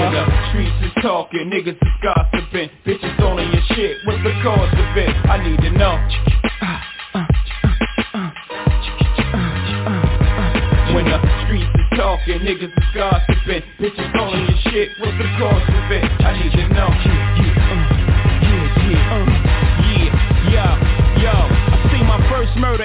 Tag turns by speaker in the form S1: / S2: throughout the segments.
S1: when the streets is talking, niggas is gossiping. Bitches in your shit, what's the cause of it? I need to know. When the streets is talking, niggas is gossiping. Bitches in your shit, what's the cause of it? I need to know. Yeah, yeah, uh, yeah, yeah, yo. I seen my first murder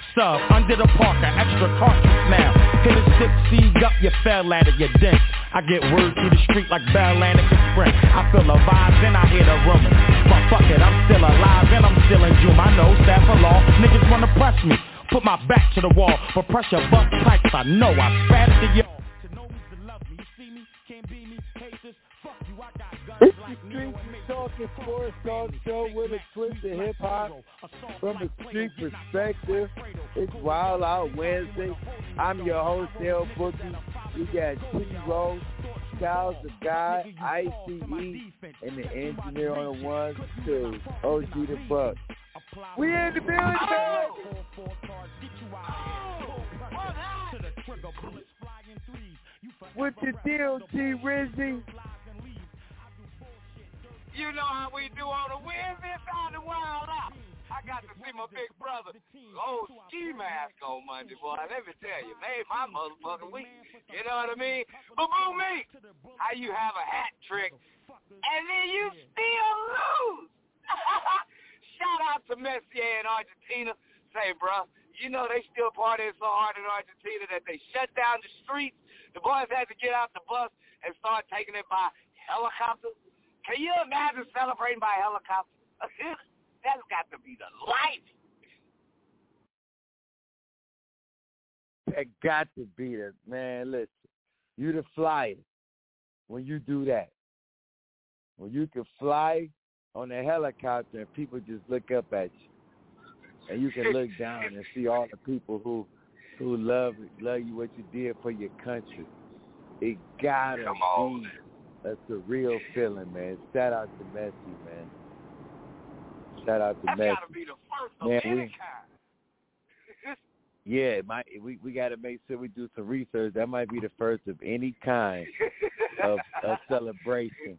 S2: Sub, under the parker, extra cartridge now. Hit a six seed up, you fell at it, you dent. I get word through the street like Bell Atlantic Express I feel the vibes and I hear the rumors But fuck it, I'm still alive and I'm still in June. I know staff of law, niggas wanna press me. Put my back to the wall, but pressure bust pipes. I know I spat it to y'all. To know who's to love me, you see me, can't be me, haters Fuck you, I got guns like me
S3: Talking Sports Talk Show with a twist of hip hop from a street perspective. It's Wild Out Wednesday. I'm your host, L Bookie. We got T-Row, Charles the Guy, ICE, and the engineer on the ones too. OG the Buck. We in the building, oh! What's the deal, T Rizzy?
S4: You know how we do on a Wednesday, on the wild out. I got to see my big brother, old ski mask on Monday, boy. Let me tell you, made my motherfucking week. You know what I mean? But Boomy, how you have a hat trick and then you still lose. Shout out to Messier in Argentina. Say, bro, you know they still partying so hard in Argentina that they shut down the streets. The boys had to get out the bus and start taking it by helicopter? Can you imagine celebrating by helicopter? That's got to be the life.
S3: That got to be the man. Listen, you the flyer when you do that. When you can fly on a helicopter and people just look up at you, and you can look down and see all the people who who love love you what you did for your country. It gotta
S4: on,
S3: be a real feeling, man. Shout out to Messi, man. Shout out to
S4: That's
S3: Messi.
S4: gotta be the first of
S3: Man,
S4: any
S3: we-
S4: kind.
S3: Yeah, my we we got to make sure we do some research. That might be the first of any kind of a celebration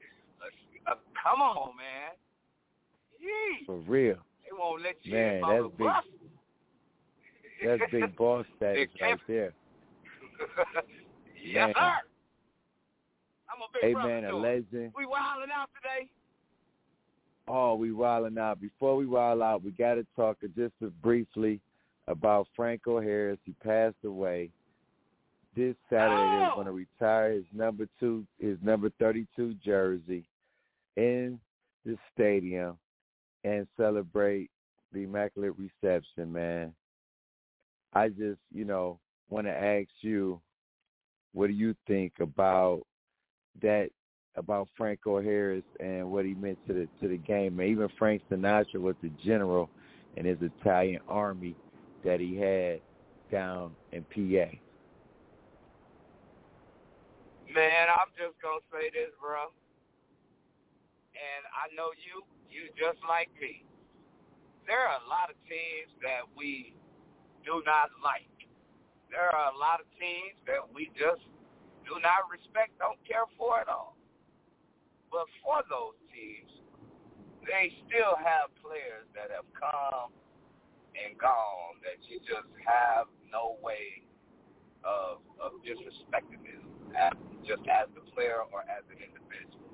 S4: Uh, come on, man. Yee.
S3: for real.
S4: They won't let you
S3: Man,
S4: in by
S3: that's
S4: the
S3: big-
S4: bus.
S3: That's big boss status right there.
S4: yes,
S3: Man.
S4: sir. A big
S3: Hey
S4: brother
S3: man, a legend.
S4: We wilding out today.
S3: Oh, we wilding out. Before we wild out, we got to talk just briefly about Franco Harris. He passed away this Saturday. They're
S4: Oh!
S3: going to retire his number two, his number thirty-two jersey in the stadium and celebrate the immaculate reception. Man, I just, you know, want to ask you, what do you think about that about Franco Harris and what he meant to the to the game. And even Frank Sinatra was the general in his Italian army that he had down in PA.
S4: Man, I'm just gonna say this, bro. And I know you, you just like me. There are a lot of teams that we do not like. There are a lot of teams that we just do not respect, don't care for at all. But for those teams, they still have players that have come and gone that you just have no way of of disrespecting them as, just as the player or as an individual.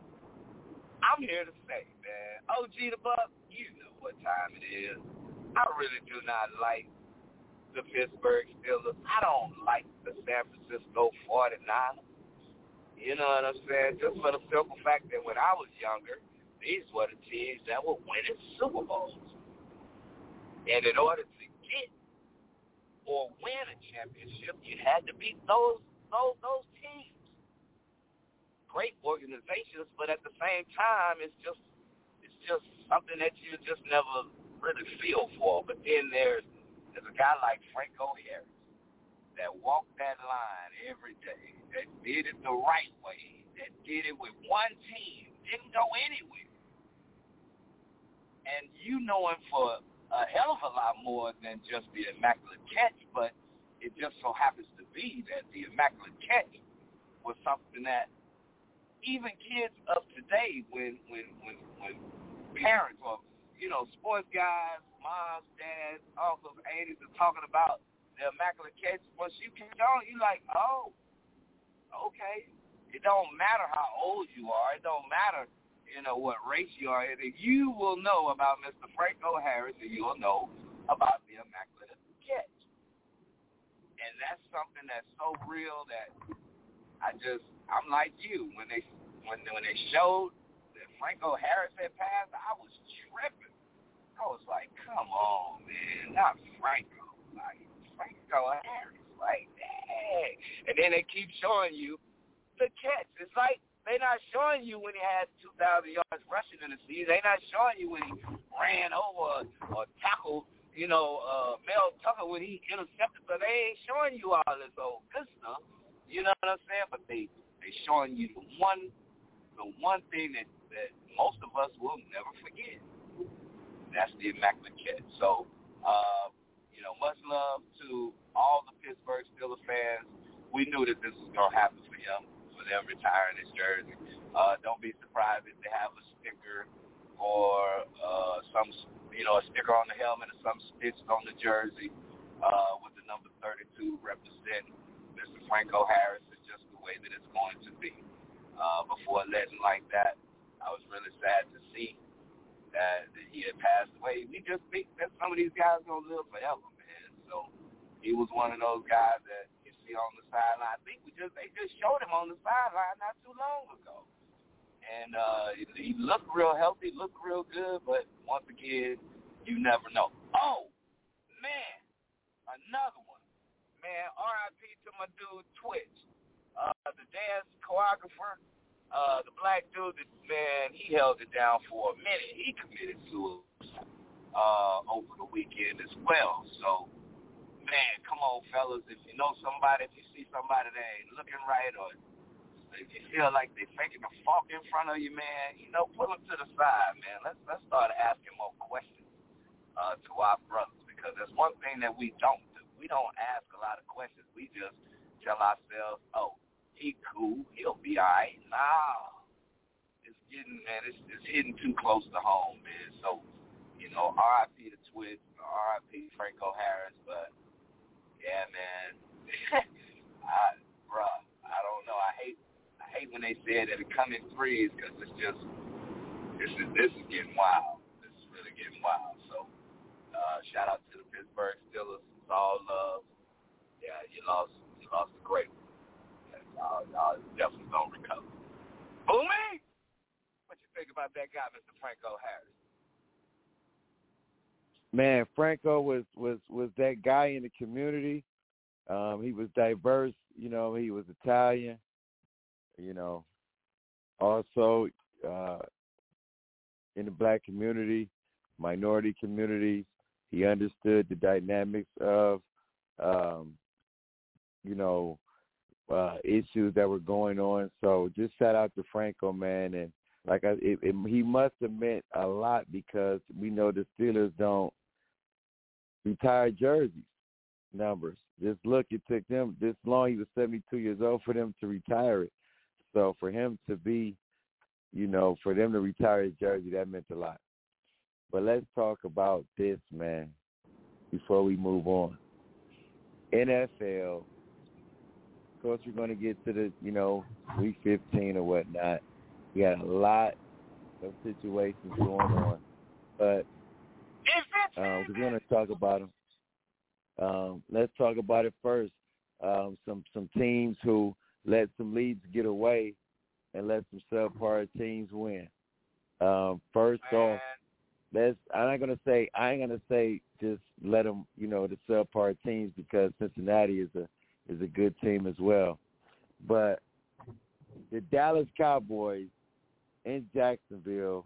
S4: I'm here to say, man, OG the Buck, you know what time it is. I really do not like the Pittsburgh Steelers. I don't like the San Francisco 49ers. You know what I'm saying? Just for the simple fact that when I was younger, these were the teams that were winning Super Bowls. And in order to get or win a championship, you had to beat those those those teams. Great organizations, but at the same time, it's just it's just something that you just never really feel for. But then there's there's a guy like Franco Harris that walked that line every day, that did it the right way, that did it with one team, didn't go anywhere. And you know him for a hell of a lot more than just the immaculate catch, but it just so happens to be that the immaculate catch was something that even kids of today, when when when when parents or you know sports guys, moms, dads, uncles, aunties are talking about the immaculate catch, once you catch on, you like, oh, okay. It don't matter how old you are. It don't matter, you know, what race you are. You will know about Mr. Franco Harris, and you'll know about the immaculate catch. And that's something that's so real that I just, I'm like you. When they, when when they showed that Franco Harris had passed, I was tripping. I was like, come on, man, not Franco. Franco Harris, like, dang. And then they keep showing you the catch. It's like they're not showing you when he had 2,000 yards rushing in the season. They're not showing you when he ran over or tackled, you know, uh, Mel Tucker when he intercepted. But they ain't showing you all this old good stuff. You know what I'm saying? But they they showing you the one the one thing that that most of us will never forget. That's the immaculate catch. So, uh, you know, much love to all the Pittsburgh Steelers fans. We knew that this was gonna happen for him, for them retiring his jersey. Uh, don't be surprised if they have a sticker or uh, some, you know, a sticker on the helmet or some stitched on the jersey uh, with the number 32 representing Mr. Franco Harris. Is just the way that it's going to be. Uh, before a legend like that, I was really sad to see that, he had passed away. We just think that some of these guys gonna live forever, man. So he was one of those guys that you RIP on the sideline. I think we just they just showed him on the sideline not too long ago. And uh he looked real healthy, looked real good, but once again, you never know. Oh, man, another one. Man, RIP to my dude Twitch. Uh the dance choreographer, uh the black dude that man, he held it down for a minute. He committed suicide uh over the weekend as well. So man, come on, fellas. If you know somebody, if you see somebody that ain't looking right, or if you feel like they're faking a fuck in front of you, man, you know, pull them to the side, man. Let's let's start asking more questions uh, to our brothers because there's one thing that we don't do. We don't ask a lot of questions. We just tell ourselves, oh, he cool, he'll be all right. Nah, it's getting man, it's it's hitting too close to home, man. So, you know, R.I.P. to Twitch, R.I.P. Franco Harris, but yeah, man. I, bruh, I don't know. I hate, I hate when they say that it come in threes because it's just, this is this is getting wild. This is really getting wild. So, uh, shout out to the Pittsburgh Steelers. It's all love. Yeah, you lost, you lost a great one. Y'all, y'all definitely gonna recover. Boomy, what you think about that guy, Mr. Franco Harris?
S3: man, Franco was was was that guy in the community. Um, he was diverse, you know. He was Italian, you know. Also, uh, in the black community, minority communities, he understood the dynamics of, um, you know, uh, issues that were going on. So, just shout out to Franco, man, and like I, it, it, he must have meant a lot because we know the Steelers don't retire jerseys numbers. Just look, it took them this long. He was 72 years old for them to retire it. So for him to be, you know, for them to retire his jersey, that meant a lot. But let's talk about this, man, before we move on. NFL. Of course, we're going to get to the, you know, week 15 or whatnot. We got a lot of situations going on, but um, we're going to talk about them. Um, let's talk about it first. Um, some some teams who let some leads get away and let some subpar teams win. Um, first
S4: Man.
S3: off, let's. I'm not gonna say. I ain't gonna say just let them. You know the subpar teams because Cincinnati is a is a good team as well. But the Dallas Cowboys in Jacksonville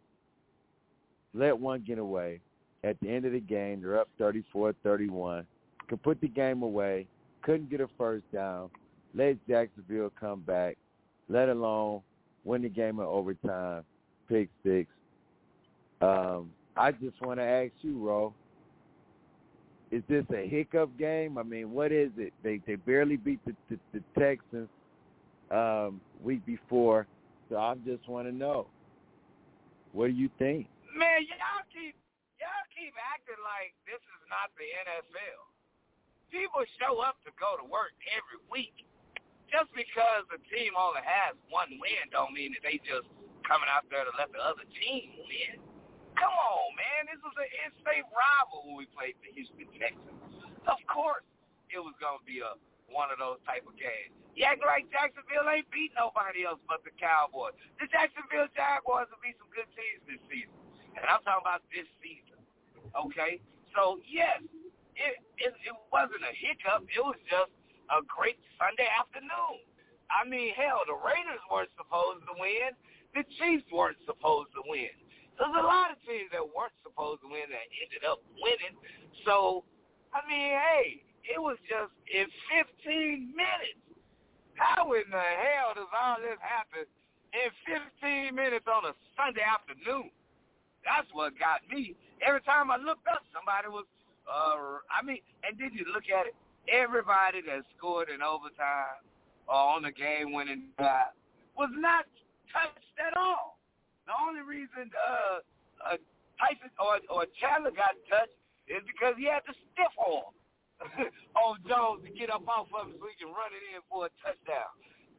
S3: let one get away. At the end of the game, they're up 34-31. Could put the game away. Couldn't get a first down. Let Jacksonville come back. Let alone win the game in overtime. Pick six. Um, I just want to ask you, Ro. Is this a hiccup game? I mean, what is it? They they barely beat the the, the Texans um, week before, so I just want to know. What do you think?
S4: Man, y'all keep y'all keep acting like this is not the NFL. People show up to go to work every week. Just because the team only has one win don't mean that they just coming out there to let the other team win. Come on, man. This was an in-state rival when we played the Houston Texans. Of course it was going to be a one of those type of games. You act like Jacksonville ain't beat nobody else but the Cowboys. The Jacksonville Jaguars will be some good teams this season. And I'm talking about this season. Okay? So, yes, it, it, it wasn't a hiccup. It was just a great Sunday afternoon. I mean, hell, the Raiders weren't supposed to win. The Chiefs weren't supposed to win. There's a lot of teams that weren't supposed to win that ended up winning. So, I mean, hey, it was just in 15 minutes. How in the hell does all this happen in 15 minutes on a Sunday afternoon? That's what got me. Every time I looked up, somebody was, uh, I mean, and did you look at it? Everybody that scored in overtime or on the game-winning drive was not touched at all. The only reason uh, uh, Tyson or, or Chandler got touched is because he had the stiff arm on Jones to get up off of him so he can run it in for a touchdown.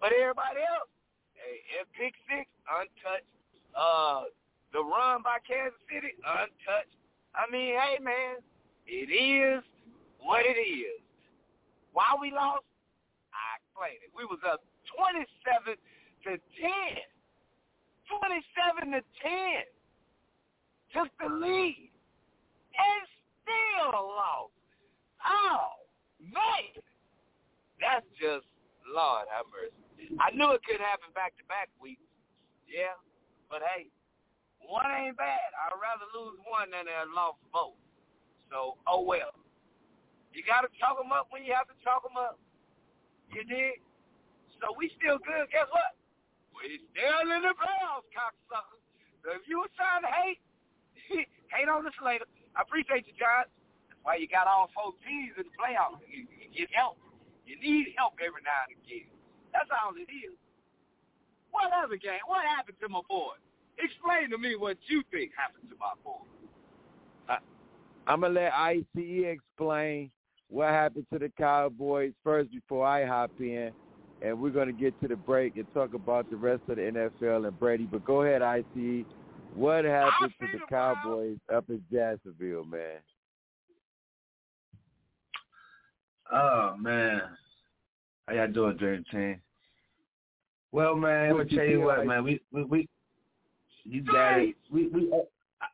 S4: But everybody else, hey, pick six, untouched. Uh, the run by Kansas City, untouched. I mean, hey, man, it is what it is. Why we lost, explain it. We was up 27 to 10. 27 to 10. Took the lead. And still lost. Oh, man. That's just, Lord have mercy. I knew it could happen back-to-back weeks. Yeah, but hey, one ain't bad. I'd rather lose one than have lost both. So, oh well. You got to chalk them up when you have to chalk them up. You did? So we still good. Guess what? We still in the playoffs, cocksuckers. So if you were to hate, hate on us later. I appreciate you, John. That's why you got all four teams in the playoffs. You, you get help. You need help every now and again. That's all it is. What other game? What happened to my boy? Explain to me what you think happened to my boy.
S3: I'm to let ICE explain what happened to the Cowboys first before I hop in, and we're going to get to the break and talk about the rest of the NFL and Brady. But go ahead, ICE. What happened to the Cowboys up in Jacksonville, man?
S5: Oh man, how y'all doing, Dream Team? Well, man, I'm gonna tell you what, man. We we we you got it. We we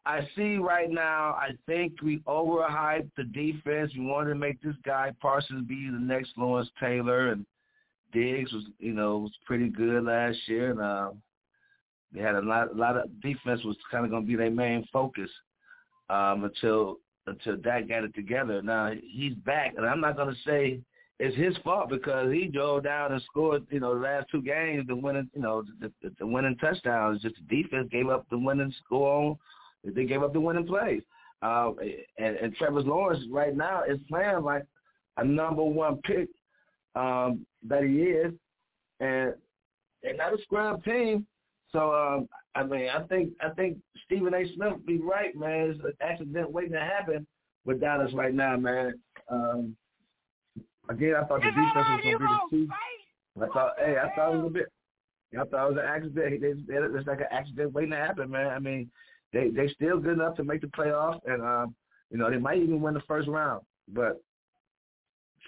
S5: I see right now, I think we overhyped the defense. We wanted to make this guy Parsons be the next Lawrence Taylor, and Diggs was, you know, was pretty good last year. And uh, they had a lot, a lot of defense was kind of going to be their main focus um, until until Dak got it together. Now he's back, and I'm not going to say it's his fault because he drove down and scored, you know, the last two games, the winning, you know, the, the winning touchdowns. Just the defense gave up the winning score they gave up the winning plays. Uh, and, and Trevor Lawrence right now is playing like a number one pick um, that he is, and they're not a scrub team. So um, I mean, I think I think Stephen A. Smith be right, man. It's an accident waiting to happen with Dallas right now, man. Um, again, I thought the defense was going to be the key. I thought, hey, I thought it was a bit. I thought it was an accident. It's like an accident waiting to happen, man. I mean, they they still good enough to make the playoffs, and um, you know they might even win the first round. But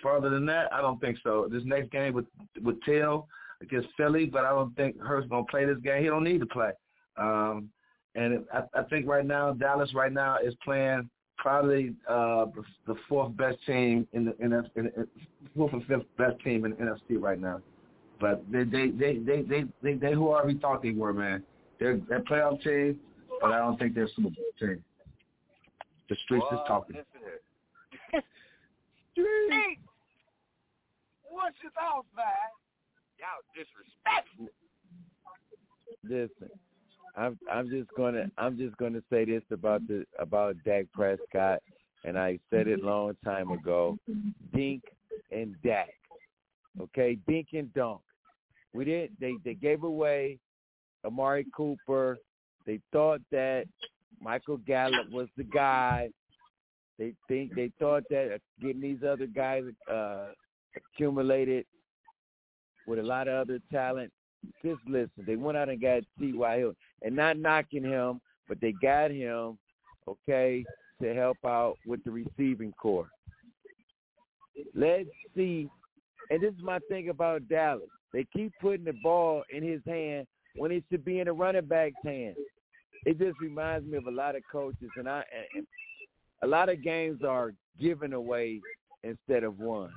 S5: further than that, I don't think so. This next game with with Till against Philly, but I don't think Hurts gonna play this game. He don't need to play. Um, and I, I think right now Dallas right now is playing probably uh, the, the fourth best team in the in, in, in fourth or fifth best team in the NFC right now. But they they they they they they, they who already thought they were, man. They're they're playoff team but I don't think they're a Super Bowl team. The streets well, is talking.
S4: Street. What's your thoughts, man? Y'all disrespectful.
S3: Listen, I'm I'm just gonna I'm just gonna say this about the about Dak Prescott, and I said it long time ago. Dink and Dak, okay, Dink and Dunk. We didn't. They they gave away Amari Cooper they thought that Michael Gallup was the guy. They think they thought that getting these other guys uh, accumulated with a lot of other talent. Just listen, they went out and got T.Y. Hill, and not knocking him, but they got him, okay, to help out with the receiving corps. Let's see, and this is my thing about Dallas. They keep putting the ball in his hand when it should be in the running back's hand. It just reminds me of a lot of coaches, and I and a lot of games are given away instead of won,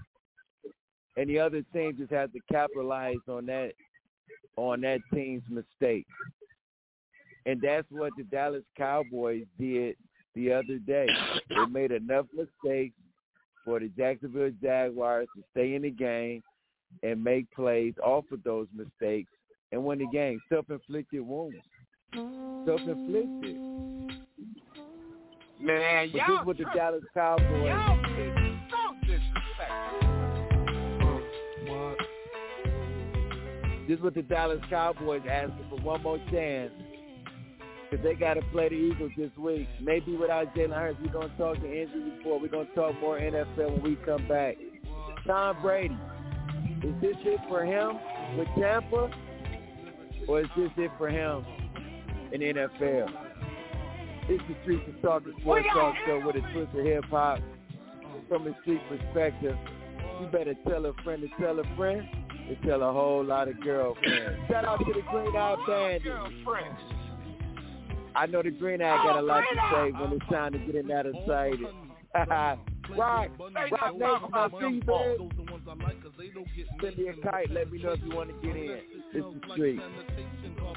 S3: and the other team just has to capitalize on that on that team's mistake, and that's what the Dallas Cowboys did the other day. They made enough mistakes for the Jacksonville Jaguars to stay in the game and make plays off of those mistakes and win the game. Self-inflicted wounds. Self-inflicted.
S4: Man,
S3: but this with the Dallas Cowboys.
S4: This is
S3: what the Dallas Cowboys asking for one more chance because they got to play the Eagles this week. Maybe without Jalen Hurts, we're going to talk the injury report. We're going to talk more NFL when we come back. Tom Brady, is this it for him with Tampa? Or is this it for him in NFL? It's the Streets of Talk, the Sports Talk Show with a twist of hip-hop from a street perspective. You better tell a friend to tell a friend. And tell a whole lot of girlfriends. Shout out to the Green Eye Bandit. I know the Green Eye got a lot to say when it's time to get in that excited. Rock, Rock Nation, I see you, man. Send me a kite. Let me know if you want to get in. It's the street.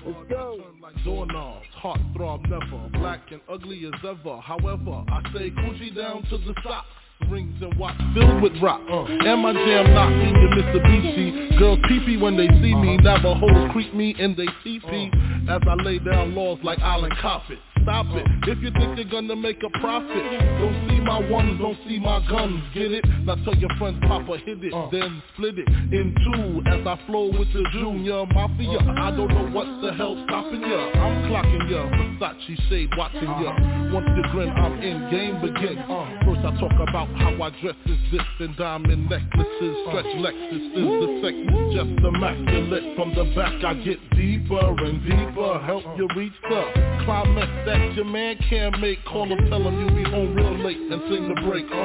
S3: Let's go.
S6: Doorknobs, heart throb never, black and ugly as ever. However, I say Coogi down to the socks rings and watch filled with rock. Uh, and my jam knock in your Mitsubishi. Girls peepee when they see me. Navajos creep me in they teepee. As I lay down laws like Island Coppet stop it. If you think you're gonna make a profit Don't see my ones, don't see my guns, get it? Now tell your friends Papa hit it, uh. then split it in two. As I flow with the junior mafia I don't know what the hell stopping ya. I'm clocking ya, Versace shade watching ya. Uh. Once you grin, I'm in, game begins uh. First I talk about how I dress is this And diamond necklaces, uh. stretch Lexus is the sex just immaculate. From the back I get deeper and deeper. Help you reach the climax that that your man can't make. Call him, tell him you'll be home real late and sing the break. Uh.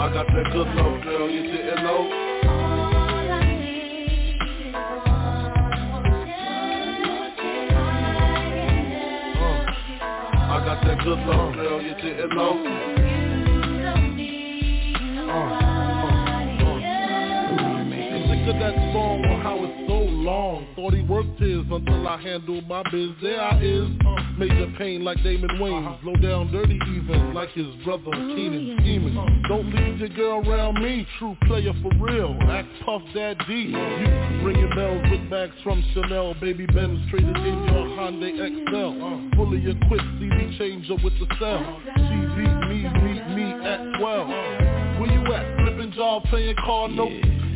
S6: I got that good love, girl, you didn't know. Uh. I got that good love, girl, you didn't know. Sick of that song on how it's so long Thought he worked his until I handled my biz. There I is, uh, major pain like Damon Wayans uh-huh. Low down dirty even like his brother oh, Keenen scheming uh-huh. Don't leave your girl around me, true player for real. Act Puff Daddy You ringing bells with bags from Chanel. Baby Benz traded in your oh, Hyundai Excel uh-huh. Fully equipped CD changer with the cell. She beat me, meet me at 12 Where you at? Flipping job, playing car notes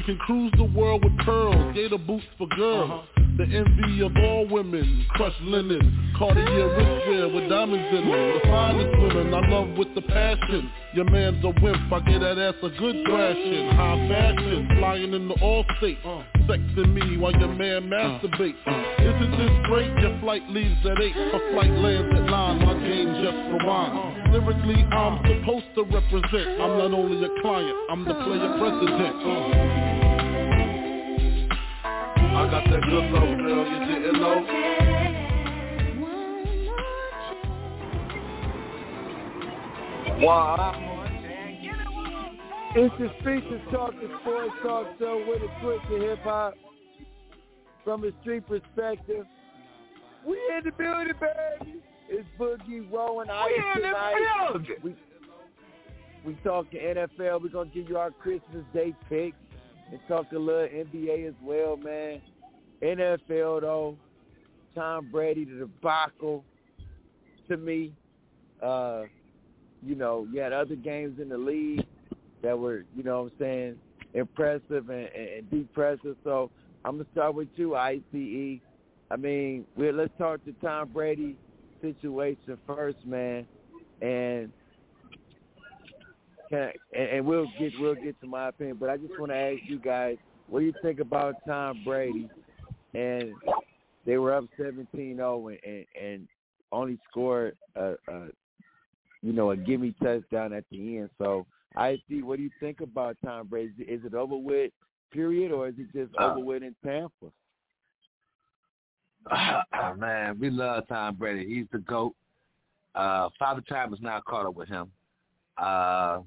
S6: We can cruise the world with pearls, gator boots for girls. Uh-huh. The envy of all women, crushed linen, Cartier wristwear with diamonds in them. The finest women I love with the passion. Your man's a wimp, I get that ass a good thrashing. High fashion, flying in the all state. Sexing me while your man masturbates. Isn't this great? Your flight leaves at 8, her flight lands at 9, my game just rewind. Lyrically, I'm supposed to represent. I'm not only a client, I'm the player president. I got that good love, girl, you didn't know.
S3: Wow. It's the Streets of Talk, the Sports Talk Show with a twist of hip hop from a street perspective. We in the building, baby. It's Boogie rolling ice tonight. We, we talk to NFL. We're gonna give you our Christmas Day picks and talk a little NBA as well, man. NFL though, Tom Brady the debacle to me. Uh, you know, you had other games in the league that were, you know what I'm saying, impressive and, and depressive. So I'm gonna start with you, ICE. I mean, we let's talk to Tom Brady situation first, man, and can I, and, and we'll get we'll get to my opinion. But I just want to ask you guys, what do you think about Tom Brady? And they were up 17-0 and, and only scored a, a you know a gimme touchdown at the end. So I see. What do you think about Tom Brady? Is it over with? Period, or is it just uh, over with in Tampa?
S5: Oh, man, we love Tom Brady. He's the GOAT. Uh, Father Time is now caught up with him. Uh,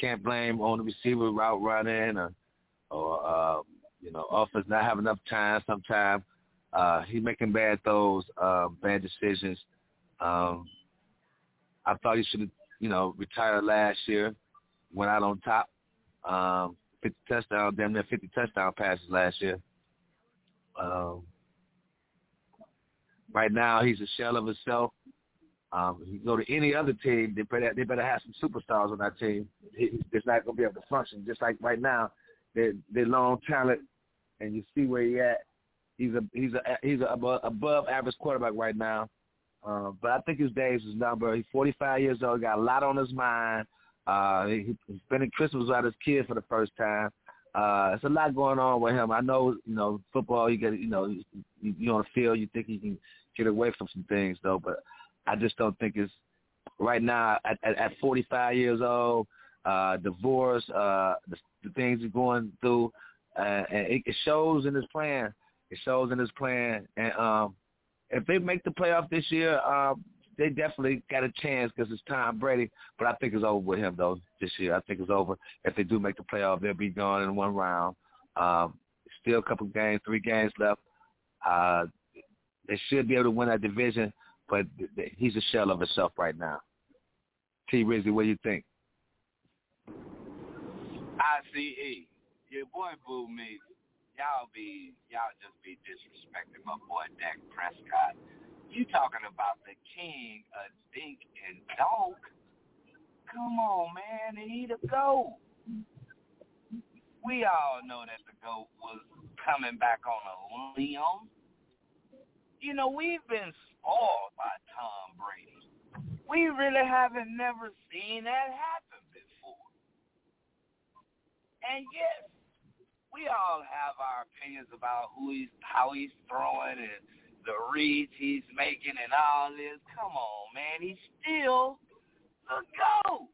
S5: can't blame on the receiver route running or, or uh, you know, offense not having enough time sometimes. Uh, he's making bad throws, uh, bad decisions. Um, I thought he should have, you know, retired last year, went out on top. Um, 50 touchdown, damn near 50 touchdown passes last year. Um, Right now, he's a shell of himself. Um, if you go to any other team, they better they better have some superstars on that team. It's not going to be able to function. Just like right now, they're they're long talent, and you see where he at. He's a he's a he's a above, above average quarterback right now. Um, but I think his days is number. He's 45 years old. Got a lot on his mind. Uh, he, he's spending Christmas without his kid for the first time. Uh, it's a lot going on with him. I know, you know, football. You get, you know, you, you on the field. You think you can get away from some things, though. But I just don't think it's right now at, at, at 45 years old. Uh, divorce, uh, the, the things he's going through, uh, and it, it shows in his plan. It shows in his plan, and um, if they make the playoff this year, um, they definitely got a chance because it's Tom Brady. But I think it's over with him though this year. I think it's over. If they do make the playoff, they'll be gone in one round. Um, still a couple games, three games left. Uh, they should be able to win that division, but he's a shell of himself right now. T. Rizzy, what do you think?
S4: ICE, your boy Boomy. Y'all be y'all just be disrespecting my boy Dak Prescott you talking about the king of dink and dunk. Come on, man. He the GOAT. We all know that the GOAT was coming back on a limb. You know, we've been spoiled by Tom Brady. We really haven't never seen that happen before. And yes, we all have our opinions about who he's, how he's throwing and the reads he's making and all this. Come on, man. He's still the GOAT.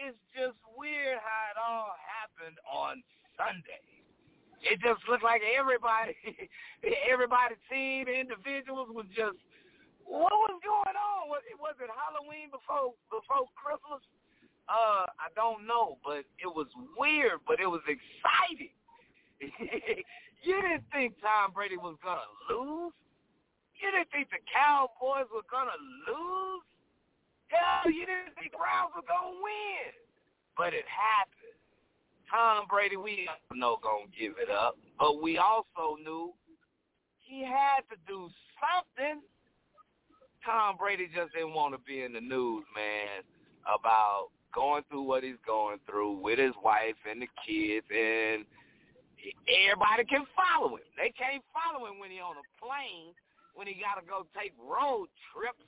S4: It's just weird how it all happened on Sunday. It just looked like everybody, everybody, team, individuals was just, what was going on? Was it, was it Halloween before before Christmas? Uh, I don't know, but it was weird, but it was exciting. You didn't think Tom Brady was to lose? You didn't think the Cowboys were to lose? Hell, you didn't think Browns were to win. But it happened. Tom Brady, we know to give it up. But we also knew he had to do something. Tom Brady just didn't want to be in the news, man, about going through what he's going through with his wife and the kids and – everybody can follow him. They can't follow him when he on a plane, when he got to go take road trips.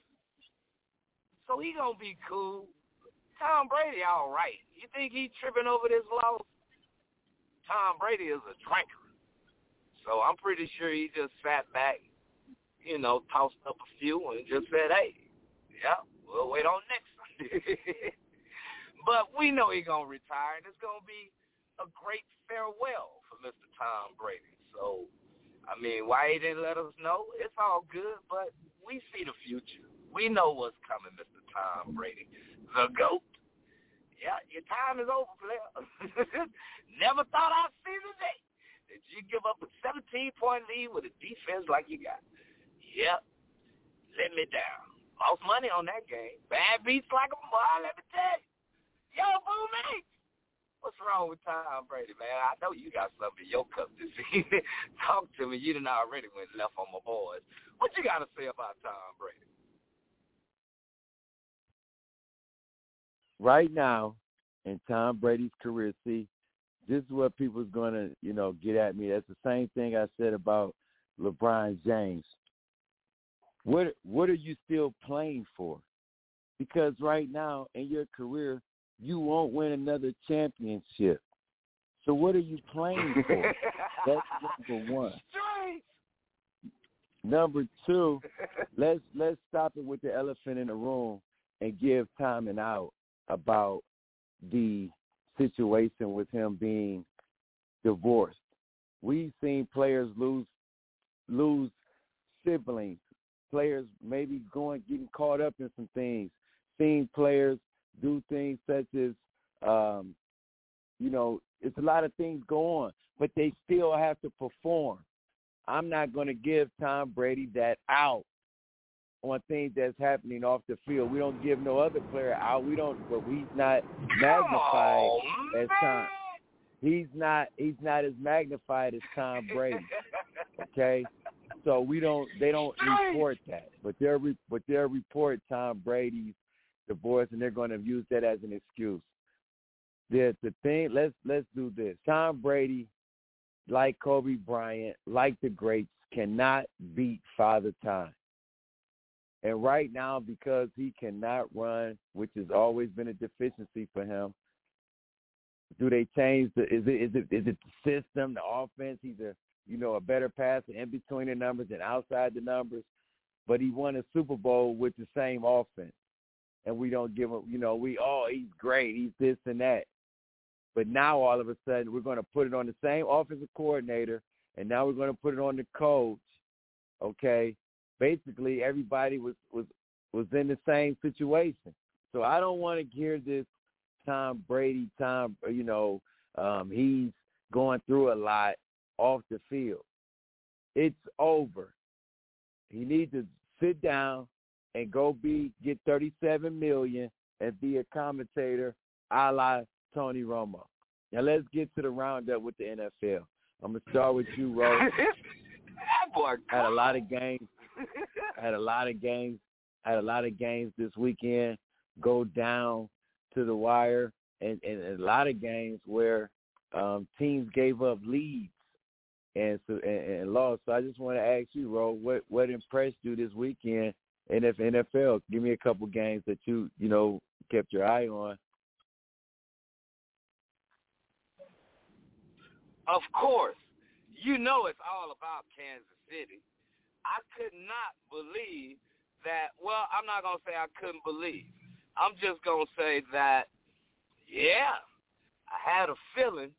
S4: So he gonna be cool. Tom Brady, all right. You think he tripping over this loss? Tom Brady is a drinker, so I'm pretty sure he just sat back, you know, tossed up a few and just said, "Hey, yeah, we'll wait on next Sunday." but we know he's gonna retire, and it's gonna be a great farewell for Mr. Tom Brady. So, I mean, why he didn't let us know? It's all good, but we see the future. We know what's coming, Mr. Tom Brady, the GOAT. Yeah, your time is over, player. Never thought I'd see the day that you give up a 17-point lead with a defense like you got. Yep, let me down. Lost money on that game. Bad beats like a boy, let me tell you. Yo, Boomy. What's wrong with Tom Brady, man? I know you got something in your cup this season. Talk to me. You didn't already went left on my boys. What you got to say about Tom Brady?
S3: Right now, in Tom Brady's career, see, this is what people's going to, you know, get at me. That's the same thing I said about LeBron James. What what are you still playing for? Because right now in your career, you won't win another championship. So what are you playing for? That's number one. Number two, let's let's stop it with the elephant in the room and give time and out about the situation with him being divorced. We've seen players lose lose siblings, players maybe going getting caught up in some things, seeing players do things such as, um, you know, it's a lot of things go on, but they still have to perform. I'm not going to give Tom Brady that out on things that's happening off the field. We don't give no other player out. We don't, but he's not magnified oh, as Tom. He's not. He's not as magnified as Tom Brady. Okay, So we don't. They don't report that, but they're re, but they'll report Tom Brady's divorce, and they're going to use that as an excuse. The the thing. Let's let's do this. Tom Brady, like Kobe Bryant, like the greats, cannot beat Father Time. And right now, because he cannot run, which has always been a deficiency for him, do they change the? Is it is it is it the system, the offense? He's a you know a better passer in between the numbers and outside the numbers, but he won a Super Bowl with the same offense, and we don't give him. You know, we oh he's great, he's this and that, but now all of a sudden we're going to put it on the same offensive coordinator, and now we're going to put it on the coach. Okay, basically everybody was was was in the same situation. So I don't want to hear this Tom Brady, Tom, you know, um, he's going through a lot off the field. It's over. He needs to sit down and go be get 37 million and be a commentator a la Tony Romo. Now let's get to the roundup with the NFL. I'm gonna start with you, Rose. had a lot of games. had a lot of games. Had a lot of games this weekend go down to the wire, and, and a lot of games where um, teams gave up leads and so and, and lost. So I just want to ask you, Ro, what what impressed you this weekend in the NFL? Give me a couple games that you you know kept your eye on.
S4: Of course, you know it's all about Kansas City. I could not believe that. Well, I'm not gonna say I couldn't believe. I'm just gonna say that, yeah, I had a feeling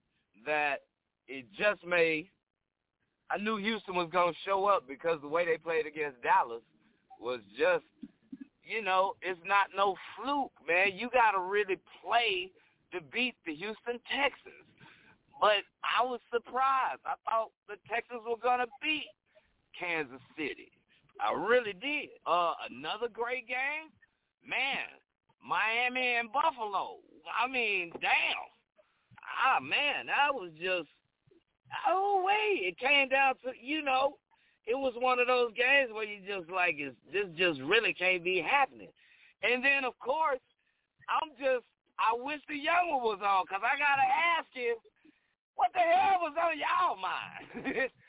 S4: that it just may. I knew Houston was gonna show up because the way they played against Dallas was just, you know, it's not no fluke, man. You got to really play to beat the Houston Texans. But I was surprised. I thought the Texans were gonna beat Kansas City. I really did. Uh, another great game, man. Miami and Buffalo. I mean, damn. Ah, man, that was just, oh, wait. It came down to, you know, it was one of those games where you just like, it's, this just really can't be happening. And then, of course, I'm just, I wish the young one was on because I got to ask you, what the hell was on y'all mind?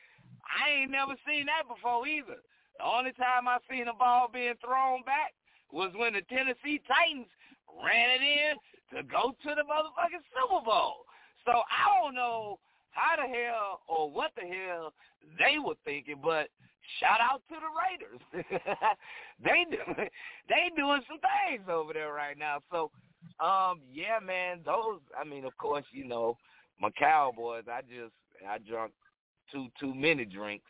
S4: I ain't never seen that before either. The only time I seen a ball being thrown back was when the Tennessee Titans ran it in to go to the motherfucking Super Bowl. So I don't know how the hell or what the hell they were thinking, but shout out to the Raiders. they do they doing some things over there right now. So um yeah, man, those I mean of course, you know, my Cowboys, I just I drunk too too many drinks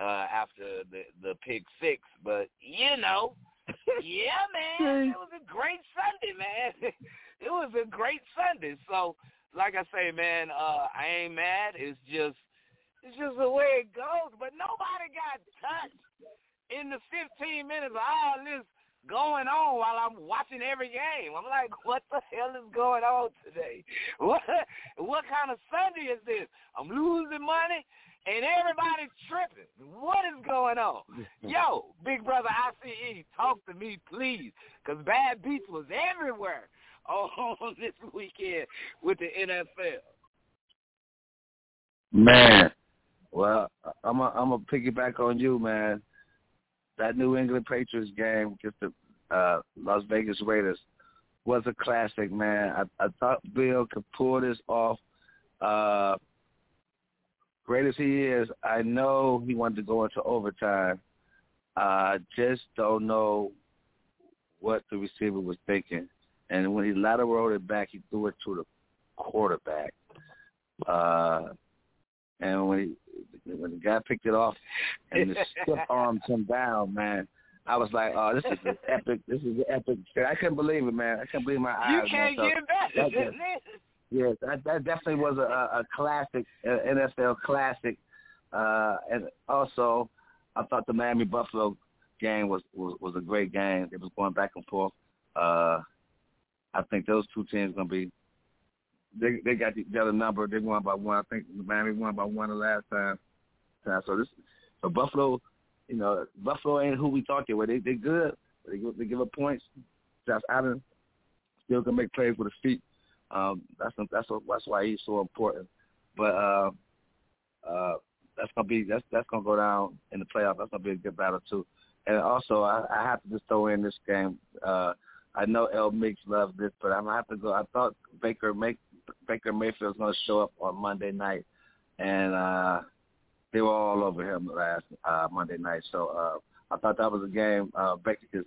S4: uh after the the pick six, but you know, yeah, man, it was a great Sunday, man. it was a great Sunday. So, like I say, man, uh, I ain't mad. It's just, it's just the way it goes. But nobody got touched in the 15 minutes of all this going on while I'm watching every game. I'm like, what the hell is going on today? What what kind of Sunday is this? I'm losing money and everybody's tripping. What is going on? Yo, Big Brother ICE, talk to me, please, because Bad Beats was everywhere on this weekend with the NFL.
S5: Man, well, I'm a, I'm gonna piggyback on you, man. That New England Patriots game against the uh, Las Vegas Raiders was a classic, man. I, I thought Bill could pull this off. Uh, great as he is, I know he wanted to go into overtime. I uh, just don't know what the receiver was thinking. And when he lateral rolled it back, he threw it to the quarterback. Uh, and when he, when the guy picked it off and the stiff armed him down, man, I was like, "Oh, this is an epic. This is an epic." I couldn't believe it, man. I couldn't believe my eyes.
S4: You can't
S5: man.
S4: get back.
S5: Yes, that, that definitely was a, a classic, uh, NFL classic. Uh, and also, I thought the Miami Buffalo game was, was was a great game. It was going back and forth. Uh, I think those two teams gonna be. They they got the other number. They're going by one. I think Miami won by one the last time. So this, so Buffalo you know, Buffalo ain't who we thought they were. They they good. They they give up points. Josh Allen still can make plays with his feet. Um, that's that's that's why he's so important. But uh, uh, that's gonna be that's that's gonna go down in the playoff. That's gonna be a good battle too. And also, I, I have to just throw in this game. Uh, I know El Mix loves this, but I'm gonna have to go. I thought Baker make Baker Mayfield's gonna show up on Monday night, and uh, they were all over him last uh, Monday night. So uh, I thought that was a game uh, Baker could,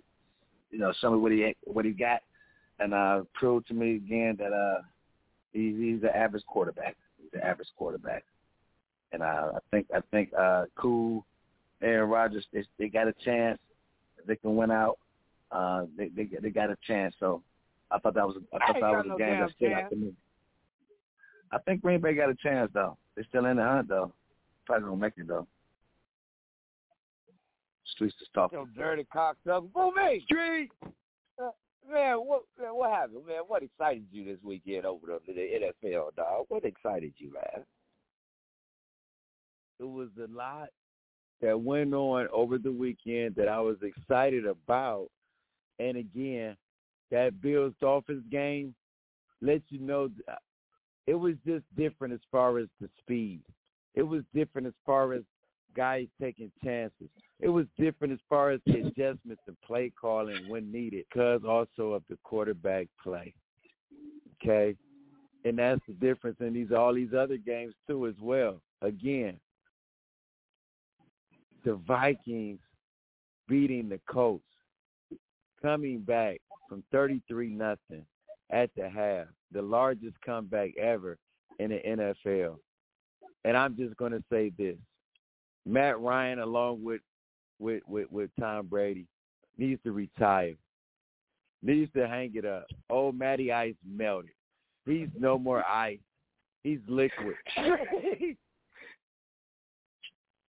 S5: you know, show me what he what he got, and uh, prove to me again that uh, he, he's an average quarterback. He's an average quarterback, and uh, I think I think uh, Cool, Aaron Rodgers, they, they got a chance. They can win out. Uh, they they they got a chance. So I thought that was I thought I that was a no game that stood out to me. I think Green Bay got a chance though. They're still in the hunt though. Probably gonna make it though. Streets to stop.
S3: Yo, dirty cocksucker. Boo me. Street. Uh, man, what man, what happened, man? What excited you this weekend over the, the NFL, dog? What excited you, man? It was a lot that went on over the weekend that I was excited about. And again, that Bills Dolphins game lets you know it was just different as far as the speed. It was different as far as guys taking chances. It was different as far as the adjustments and play calling when needed, because also of the quarterback play. Okay, and that's the difference in these all these other games too as well. Again, the Vikings beating the Colts, coming back from thirty-three nothing at the half, the largest comeback ever in the NFL. And I'm just going to say this: Matt Ryan, along with with with, with Tom Brady, needs to retire. Needs to hang it up. Oh, Matty Ice melted. He's no more ice. He's liquid.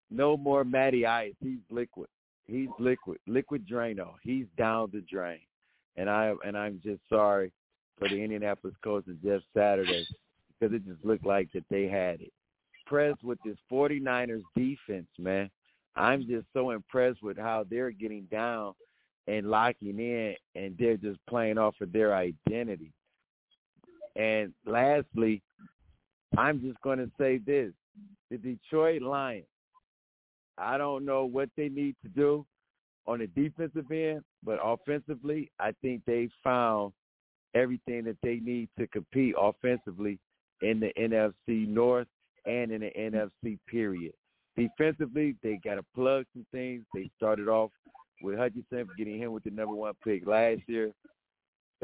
S3: no more Matty Ice. He's liquid. He's liquid. Liquid Drano. He's down the drain. And I and I'm just sorry for the Indianapolis Colts and Jeff Saturday because it just looked like that they had it impressed with this 49ers defense, man. I'm just so impressed with how they're getting down and locking in, and they're just playing off of their identity. And lastly, I'm just going to say this. The Detroit Lions, I don't know what they need to do on the defensive end, but offensively, I think they found everything that they need to compete offensively in the NFC North and in the NFC period. Defensively, they got to plug some things. They started off with Hutchinson getting him with the number one pick last year.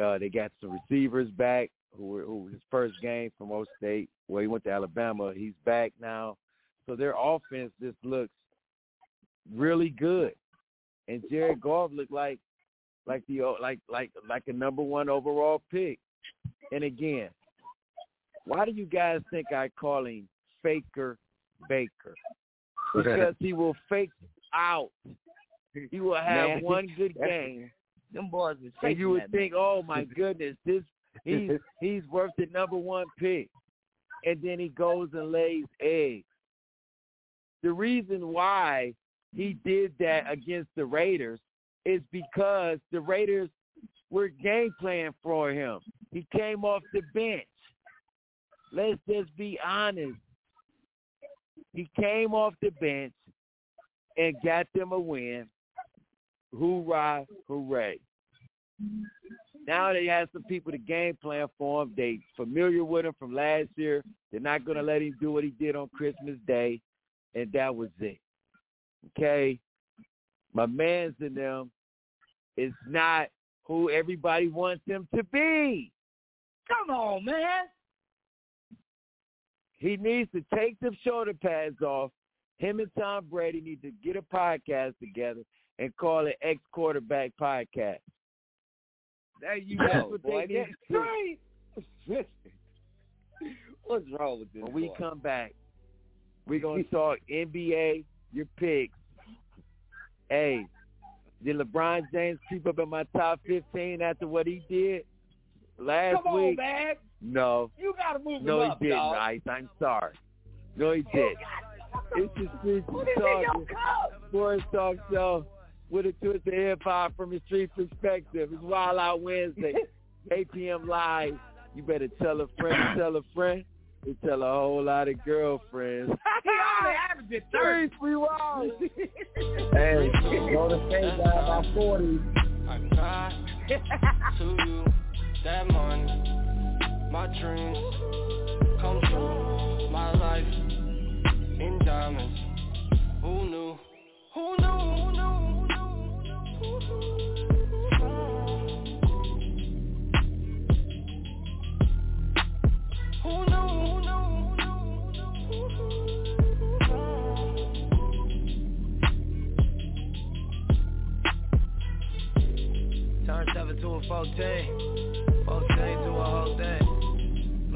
S3: Uh, they got some receivers back who were who his first game from O State, where he went to Alabama. He's back now, so their offense just looks really good. And Jared Goff looked like like the like like like a number one overall pick. And again, why do you guys think I call him Faker Baker because he will fake out. He will have man, one good game.
S5: Them boys are
S3: and you would think,
S5: man.
S3: oh my goodness, this he's he's worth the number one pick, and then he goes and lays eggs. The reason why he did that against the Raiders is because the Raiders were game playing for him. He came off the bench. Let's just be honest. He came off the bench and got them a win. Hoorah, hooray. Now they have some people to game plan for him. They familiar with him from last year. They're not going to let him do what he did on Christmas Day, and that was it. Okay? My man's in them is not who everybody wants him to be.
S5: Come on, man.
S3: He needs to take the shoulder pads off. Him and Tom Brady need to get a podcast together and call it X Quarterback Podcast.
S5: There you
S3: go,
S5: what
S3: boy.
S5: They
S3: need
S5: What's wrong with this?
S3: When we
S5: boy?
S3: come back, we're gonna talk NBA, your picks. Hey, did LeBron James creep up in my top fifteen after what he did last
S5: Come
S3: week?
S5: On, man.
S3: No.
S5: You gotta move
S3: no,
S5: him up,
S3: he didn't,
S5: dog.
S3: Ice. I'm sorry. No, he didn't. It's just
S5: Who did your cup?
S3: sports talk show with a twist of hip hop from a street perspective. It's Wild Out Wednesday, 8 p.m. live. You better tell a friend, tell a friend, and tell a whole lot of girlfriends.
S7: he only averaged thirty.
S3: we wild.
S8: hey, go to state by by 40.
S9: I tried to you that money, my dreams come true, my life in diamonds. Who knew? Who knew? Who knew?
S10: Turn 7 to a 14 14 to a whole thing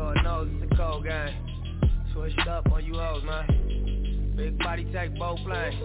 S10: Lord knows it's a cold game. Switched up on you hoes, man. Big body take both lanes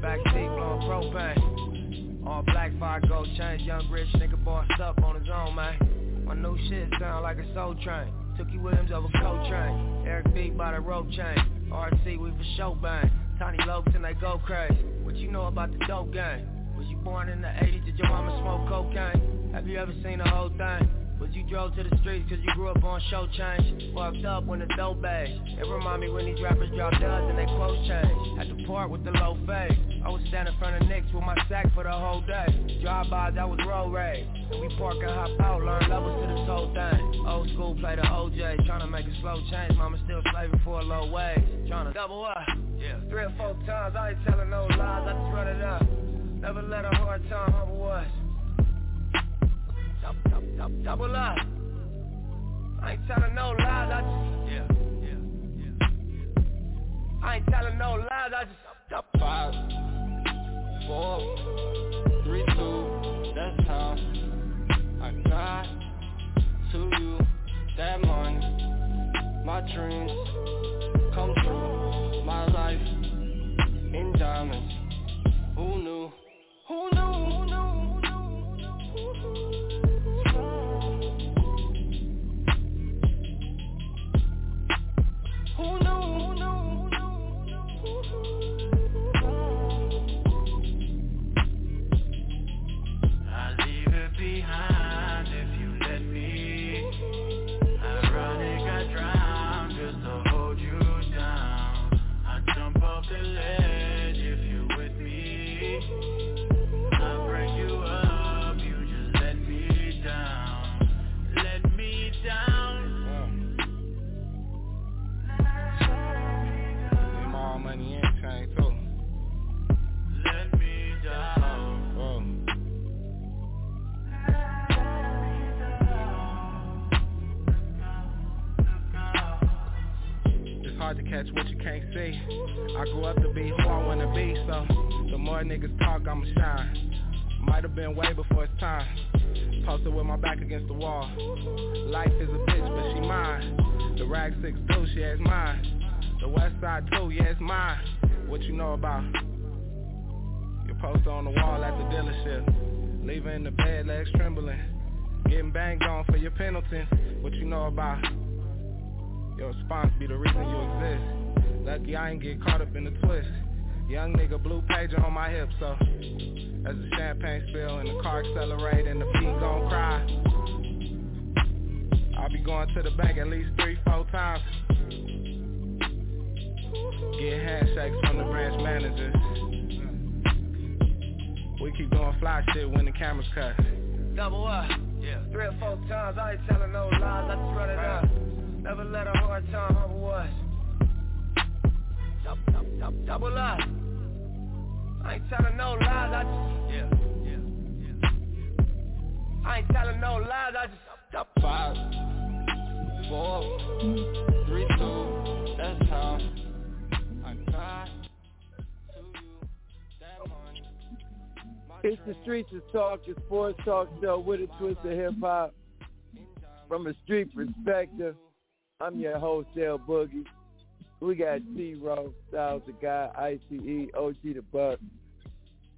S10: Backseat blowing propane. All black fire gold chains Young rich nigga bossed up on his own, man. My new shit sound like a soul train. Tookie Williams over Coltrane Eric B by the rope chain. RC we for show bang. Tiny Lopes and they go crazy. What you know about the dope game? Was you born in the 80s? Did your mama smoke cocaine? Have you ever seen the whole thing? Was you drove to the streets cause you grew up on show change? Fucked up when the dope bag. It remind me when these rappers drop duds and they quotes change. At the park with the low fade. I was standing in front of Knicks with my sack for the whole day. Drive-bys, I was road rage. And we park and hop out, learn levels to this whole thing. Old school play the OJ, tryna make a slow change. Mama still slaving for a low wage. Tryna double up, yeah. Three or four times, I ain't telling no lies, I just run it up. Never let a hard time humble us. Double, up. I ain't telling no lies, I just yeah, yeah, yeah. I ain't telling no lies, I just double.
S9: Five, four, three, two, that's how I got to you. That money, my dreams come true. My life in diamonds. Who knew? Catch what you can't see. I grew up to be who I wanna be, so the more niggas talk, I'ma shine. Might have been way before it's time. Posted with my back against the wall. Life is a bitch, but she mine. The rag six two, she is mine. The west side too, yeah, it's mine. What you know about? Your poster on the wall at the dealership. Leaving in the bed, legs trembling. Getting banged on for your penalties. What you know about? Your response be the reason you exist. Lucky I ain't get caught up in the twist. Young nigga blue pager on my hip, so as the champagne spill and the car accelerate and the beat gon' cry. I'll be going to the bank at least three, four times. Getting handshakes from the branch managers. We keep doing fly shit when the cameras cut.
S10: Double up, yeah. Three or four times, I ain't telling no lies, I just run it up. Never let a hard time humble us. Double, double, double, double up. I ain't telling no lies, I just yeah, yeah, yeah. I ain't telling no lies, I just double.
S9: Five, four, three, two, that's how I got to you. That money, my
S3: It's the Streets of Talk, it's sports talk show with a twist of hip hop from a street perspective. I'm your L Boogie. We got T-Row, Styles the Guy, ICE, OG the Buck.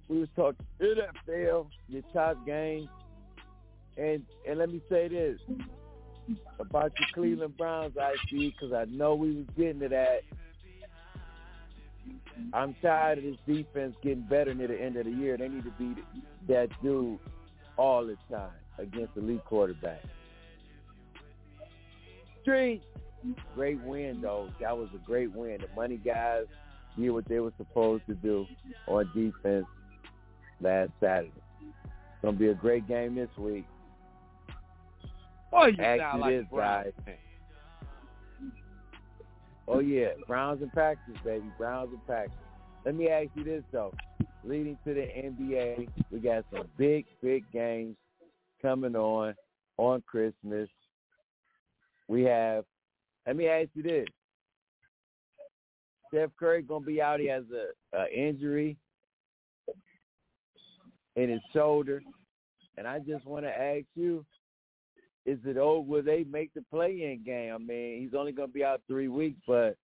S3: We was talking NFL, your top game. And and let me say this about your Cleveland Browns, ICE, because I know we was getting to that. I'm tired of this defense getting better near the end of the year. They need to be that dude all the time against elite quarterback. Street, great win though. That was a great win. The money guys did what they were supposed to do on defense last Saturday. It's gonna be a great game this week.
S4: Boy, you sound like a
S3: guys. Oh yeah, Browns and Packers, baby. Browns and Packers. Let me ask you this though. Leading to the NBA, we got some big, big games coming on on Christmas. We have. Let me ask you this. Steph Curry gonna be out. He has a, a injury in his shoulder, and I just want to ask you: Is it over? Will they make the play-in game? I mean, he's only gonna be out three weeks, but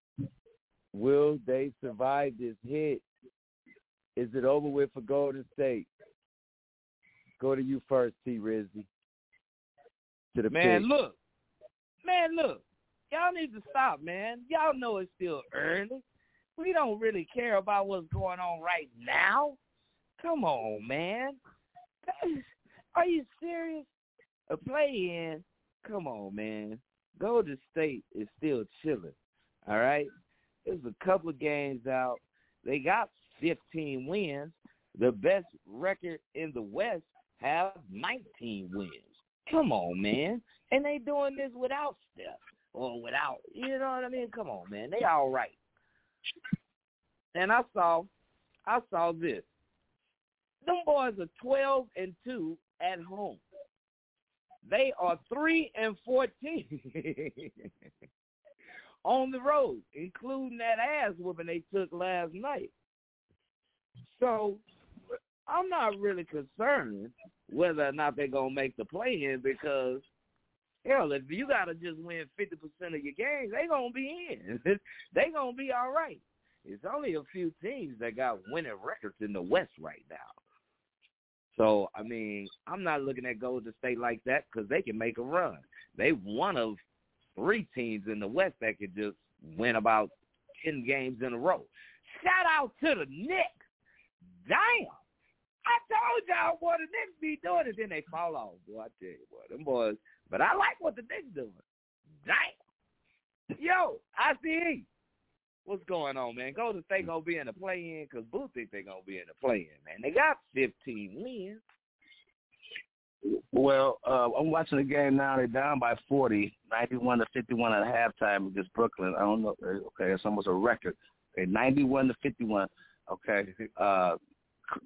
S3: will they survive this hit? Is it over with for Golden State? Go to you first, T. Rizzy. To the
S4: Man, look. Man, look. Y'all need to stop, man. Y'all know it's still early. We don't really care about what's going on right now. Come on, man. Are you serious? A play-in? Come on, man. Golden State is still chilling. All right? There's a couple of games out. They got 15 wins. The best record in the West have 19 wins. Come on, man. And they doing this without Steph or without, you know what I mean? Come on, man. They all right. And I saw, I saw this. Them boys are 12 and 2 at home. They are 3 and 14 on the road, including that ass whooping they took last night. So I'm not really concerned whether or not they're gonna make the play in because hell, if you gotta just win fifty percent of your games, they gonna be in. they gonna be all right. It's only a few teams that got winning records in the West right now. So I mean, I'm not looking at Golden State like that because they can make a run. They one of three teams in the West that could just win about ten games in a row. Shout out to the Knicks. Damn. I told y'all what the Knicks be doing, and then they fall off. Boy, I tell you what, them boys. But I like what the Knicks doing. Damn. Yo, ICE. What's going on, man? Golden State gonna be in the play-in because Boo think they gonna be in the play-in, man. They got 15 wins.
S5: Well, uh, I'm watching the game now. They're down by 40, 91 to 51 at halftime against Brooklyn. I don't know. Okay, it's almost a record. Okay, 91 to 51. Okay, uh,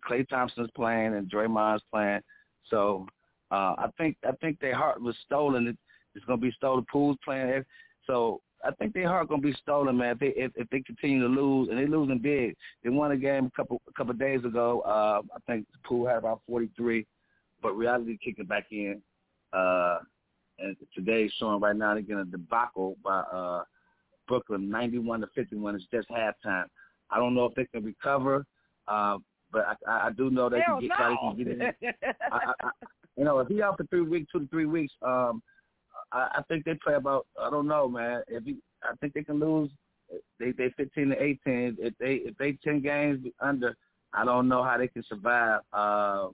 S5: Klay Thompson's playing and Draymond's playing. So uh, I think I think their heart was stolen. It, it's going to be stolen. Poole's playing. So I think their heart going to be stolen, man. If they if, if they continue to lose and they're losing big, they won a game a couple a couple of days ago. Uh, I think Poole had about 43, but reality kicking back in. Uh, and today's showing right now they're getting a debacle by uh, Brooklyn, 91 to 51. It's just halftime. I don't know if they can recover. Uh, but I, I do know they
S4: Hell
S5: can get,
S4: no.
S5: they can get in. I, I, I, you know, if he out for three weeks, two to three weeks, um, I, I think they play about. I don't know, man. If he, I think they can lose. They they fifteen to eighteen. If they if they ten games under, I don't know how they can survive. Uh,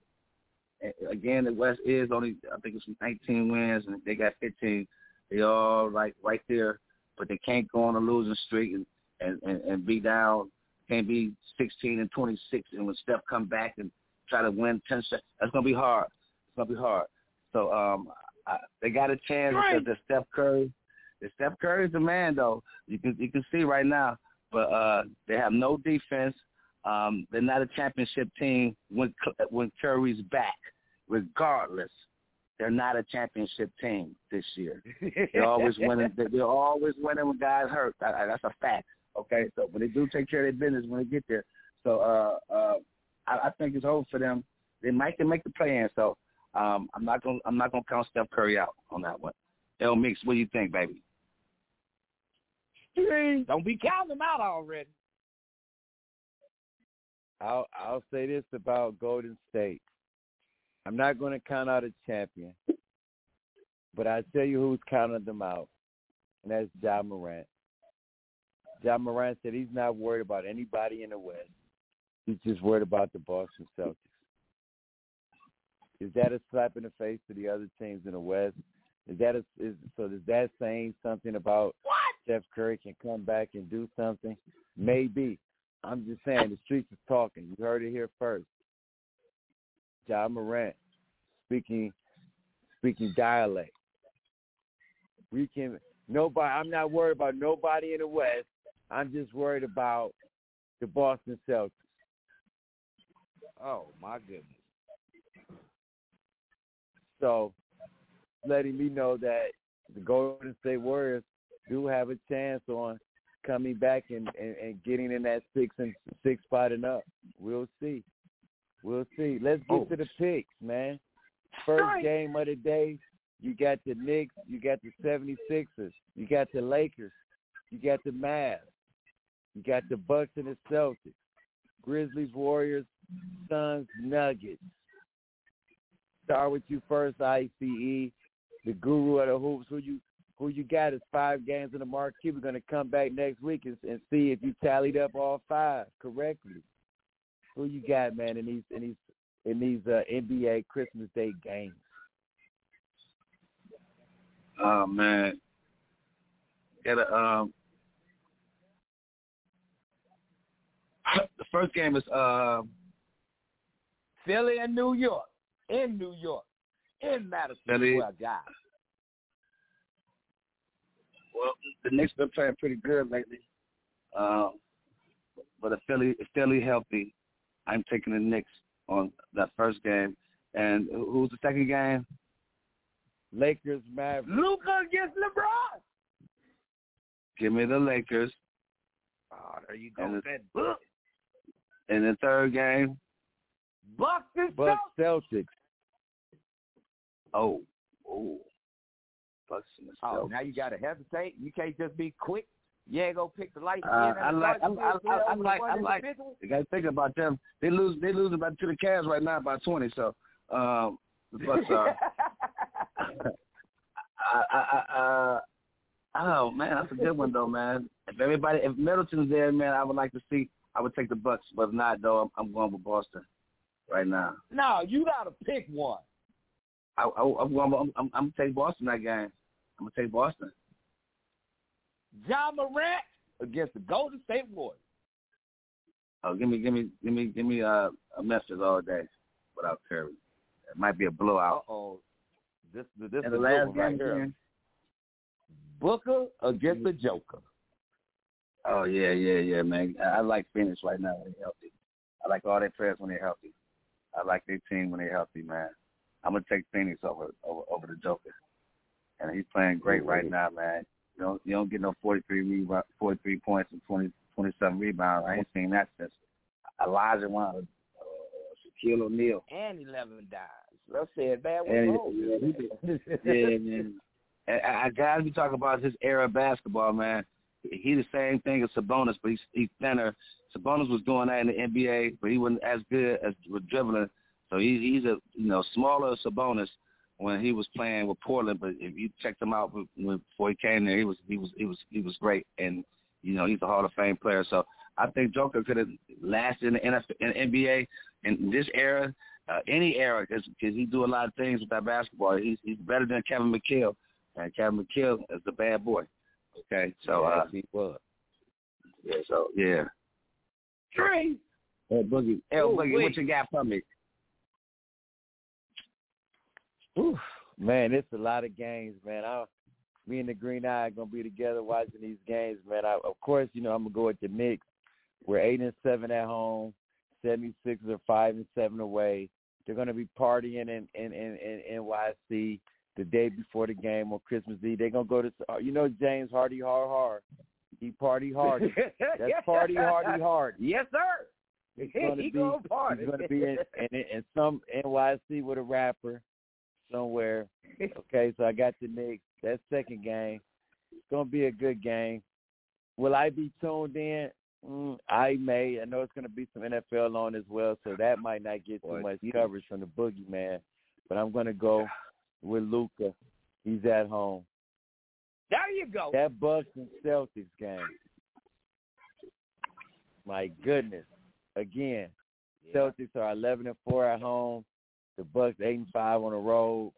S5: again, the West is only I think it's 19 wins, and they got 15. They all like right there, but they can't go on a losing streak and and and, and be down can't be 16 and 26, and when Steph come back and try to win 10 sets, that's gonna be hard. It's gonna be hard. So um, I, they got a chance
S4: Right.
S5: because the Steph Curry, the Steph Curry's the man though. You can you can see right now, but uh, they have no defense. Um, they're not a championship team when when Curry's back. Regardless, they're not a championship team this year. They're always winning. They're always winning when guys hurt. I, I, that's a fact. Okay, so but they do take care of their business when they get there. So uh, uh, I, I think it's over for them. They might can make the play in. So um, I'm not gonna I'm not gonna count Steph Curry out on that one. El Mix, what do you think, baby?
S4: Don't be counting them out already.
S3: I'll I'll say this about Golden State. I'm not going to count out a champion, but I tell you who's counting them out, and that's Ja Morant. Ja Morant said he's not worried about anybody in the West. He's just worried about the Boston Celtics. Is that a slap in the face to the other teams in the West? Is that a, is so? Is that saying something about
S11: what
S3: Steph Curry can come back and do something? Maybe. I'm just saying the streets is talking. You heard it here first. Ja Morant speaking speaking dialect. We can nobody. I'm not worried about nobody in the West. I'm just worried about the Boston Celtics.
S11: Oh my goodness.
S3: So, letting me know that the Golden State Warriors do have a chance on coming back and, and, and getting in that six and six spot and up. We'll see. We'll see. Let's get
S11: Oh.
S3: to the picks, man. First game of the day, you got the Knicks, you got the 76ers, you got the Lakers, you got the Mavs, you got the Bucks and the Celtics, Grizzlies, Warriors, Suns, Nuggets. Start with you first, ICE, the guru of the hoops. Who you who you got is five games in the marquee. We're gonna come back next week and, and see if you tallied up all five correctly. Who you got, man, in these in these in these uh, NBA Christmas Day games?
S5: Oh man. Got a um the first game is uh
S11: Philly and New York. In New York. In Madison
S5: Philly.
S11: Square Garden.
S5: well the Knicks been playing pretty good lately. Um but if Philly if Philly healthy, I'm taking the Knicks on that first game. And who's the second game?
S3: Lakers, Mavericks.
S11: Luka against LeBron.
S5: Give me the Lakers.
S11: Oh, there you go. That book.
S5: And the third game,
S11: Bucks and
S3: Bucks,
S11: Celtics.
S3: Celtics.
S5: oh, oh, Bucks and the
S11: Oh, now you got to hesitate. You can't just be quick. You ain't gonna pick the light.
S5: Uh, I like, I, I, I, I like, I like. You got to think about them. They lose, they losing about to the Cavs right now by twenty. So, um, the Bucks are. I, I, I, uh, oh man, that's a good one though, man. If everybody, if Middleton's there, man, I would like to see. I would take the Bucks, but if not, though, I'm, I'm going with Boston right now.
S11: no, you got to pick one.
S5: I, I, I'm going. I'm, I'm, I'm gonna take Boston that game. I'm gonna take Boston.
S11: Ja Morant against the Golden State Warriors.
S5: Oh, give me, give me, give me, give me uh, a Memphis all day without Curry. It might be a blowout.
S11: Oh. This this
S5: And
S11: is
S5: the last
S11: one right
S5: game,
S11: here. Booker against the Joker.
S5: Oh yeah, yeah, yeah, man. I, I like Phoenix right now when they're healthy. I like all their players when they're healthy. I like their team when they're healthy, man. I'm gonna take Phoenix over over over the Joker, and he's playing great right now, man. You don't you don't get no 43 rebound, 43 points and 20 27 rebounds. I ain't seen that since Olajuwon, uh, Shaquille O'Neal.
S11: And eleven dimes. Let's say it bad one.
S5: yeah, did. yeah, man. And I, I gotta be talking about his era of basketball, man. He the same thing as Sabonis, but he's he's thinner. Sabonis was doing that in the NBA, but he wasn't as good as with dribbling. So he, he's a you know smaller Sabonis when he was playing with Portland. But if you checked him out before he came there, he was he was he was he was great, and you know he's a Hall of Fame player. So I think Joker could have lasted in the NFL, in the NBA in this era, uh, any era, because he do a lot of things with that basketball. He's he's better than Kevin McHale, and Kevin McHale is the bad boy. Okay, so uh,
S11: Yes, he was.
S5: yeah, so yeah.
S11: Three.
S5: Hey, Boogie,
S11: Ooh,
S5: Boogie,
S11: wait.
S5: what you got for me?
S3: Oof, man, it's a lot of games, man. I, me and the Green Eye are gonna be together watching these games, man. I, of course, you know I'm gonna go with the Knicks. We're eight and seven at home. Seventy six are five and seven away. They're gonna be partying in in in, in NYC the day before the game on Christmas Eve. They're gonna go to uh, you know James Hardy hard hard. He party hard. That's party hardy hard.
S11: Yes, sir.
S3: He's gonna
S11: he
S3: be
S11: gonna party.
S3: he's gonna be in, in in some NYC with a rapper somewhere. Okay, so I got the Knicks. That second game. It's gonna be a good game. Will I be tuned in? Mm, I may. I know it's gonna be some NFL on as well, so that might not get too much coverage from the boogeyman. But I'm gonna go with Luka. He's at home.
S11: There you go.
S3: That Bucks and Celtics game. My goodness. Again, Celtics are eleven and four at home. The Bucks eight and five on the road.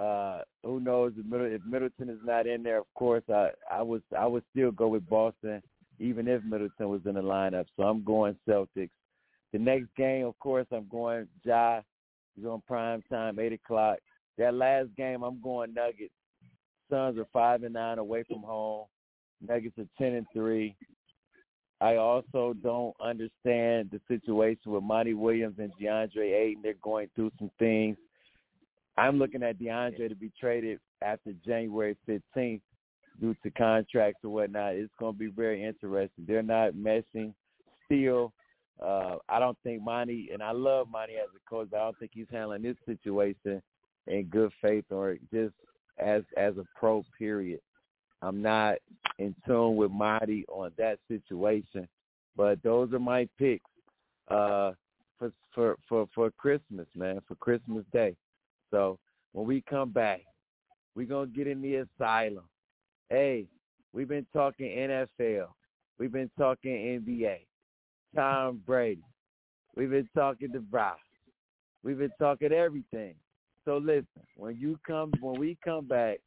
S3: Uh, who knows if, Middle, if Middleton is not in there? Of course, I I would I would still go with Boston, even if Middleton was in the lineup. So I'm going Celtics. The next game, of course, I'm going Ja. He's on prime time, eight o'clock. That last game, I'm going Nuggets. Suns are five and nine away from home. Nuggets are ten and three. I also don't understand the situation with Monty Williams and DeAndre Ayton. They're going through some things. I'm looking at DeAndre to be traded after January 15th due to contracts or whatnot. It's going to be very interesting. They're not messing still. Uh, I don't think Monty, and I love Monty as a coach, but I don't think he's handling this situation in good faith or just as as a pro. Period. I'm not in tune with Marty on that situation, but those are my picks uh, for for for for Christmas, man, for Christmas Day. So when we come back, we're gonna get in the asylum. Hey, we've been talking NFL, we've been talking NBA, Tom Brady, we've been talking the Brown, we've been talking everything. So listen, when you come, when we come back,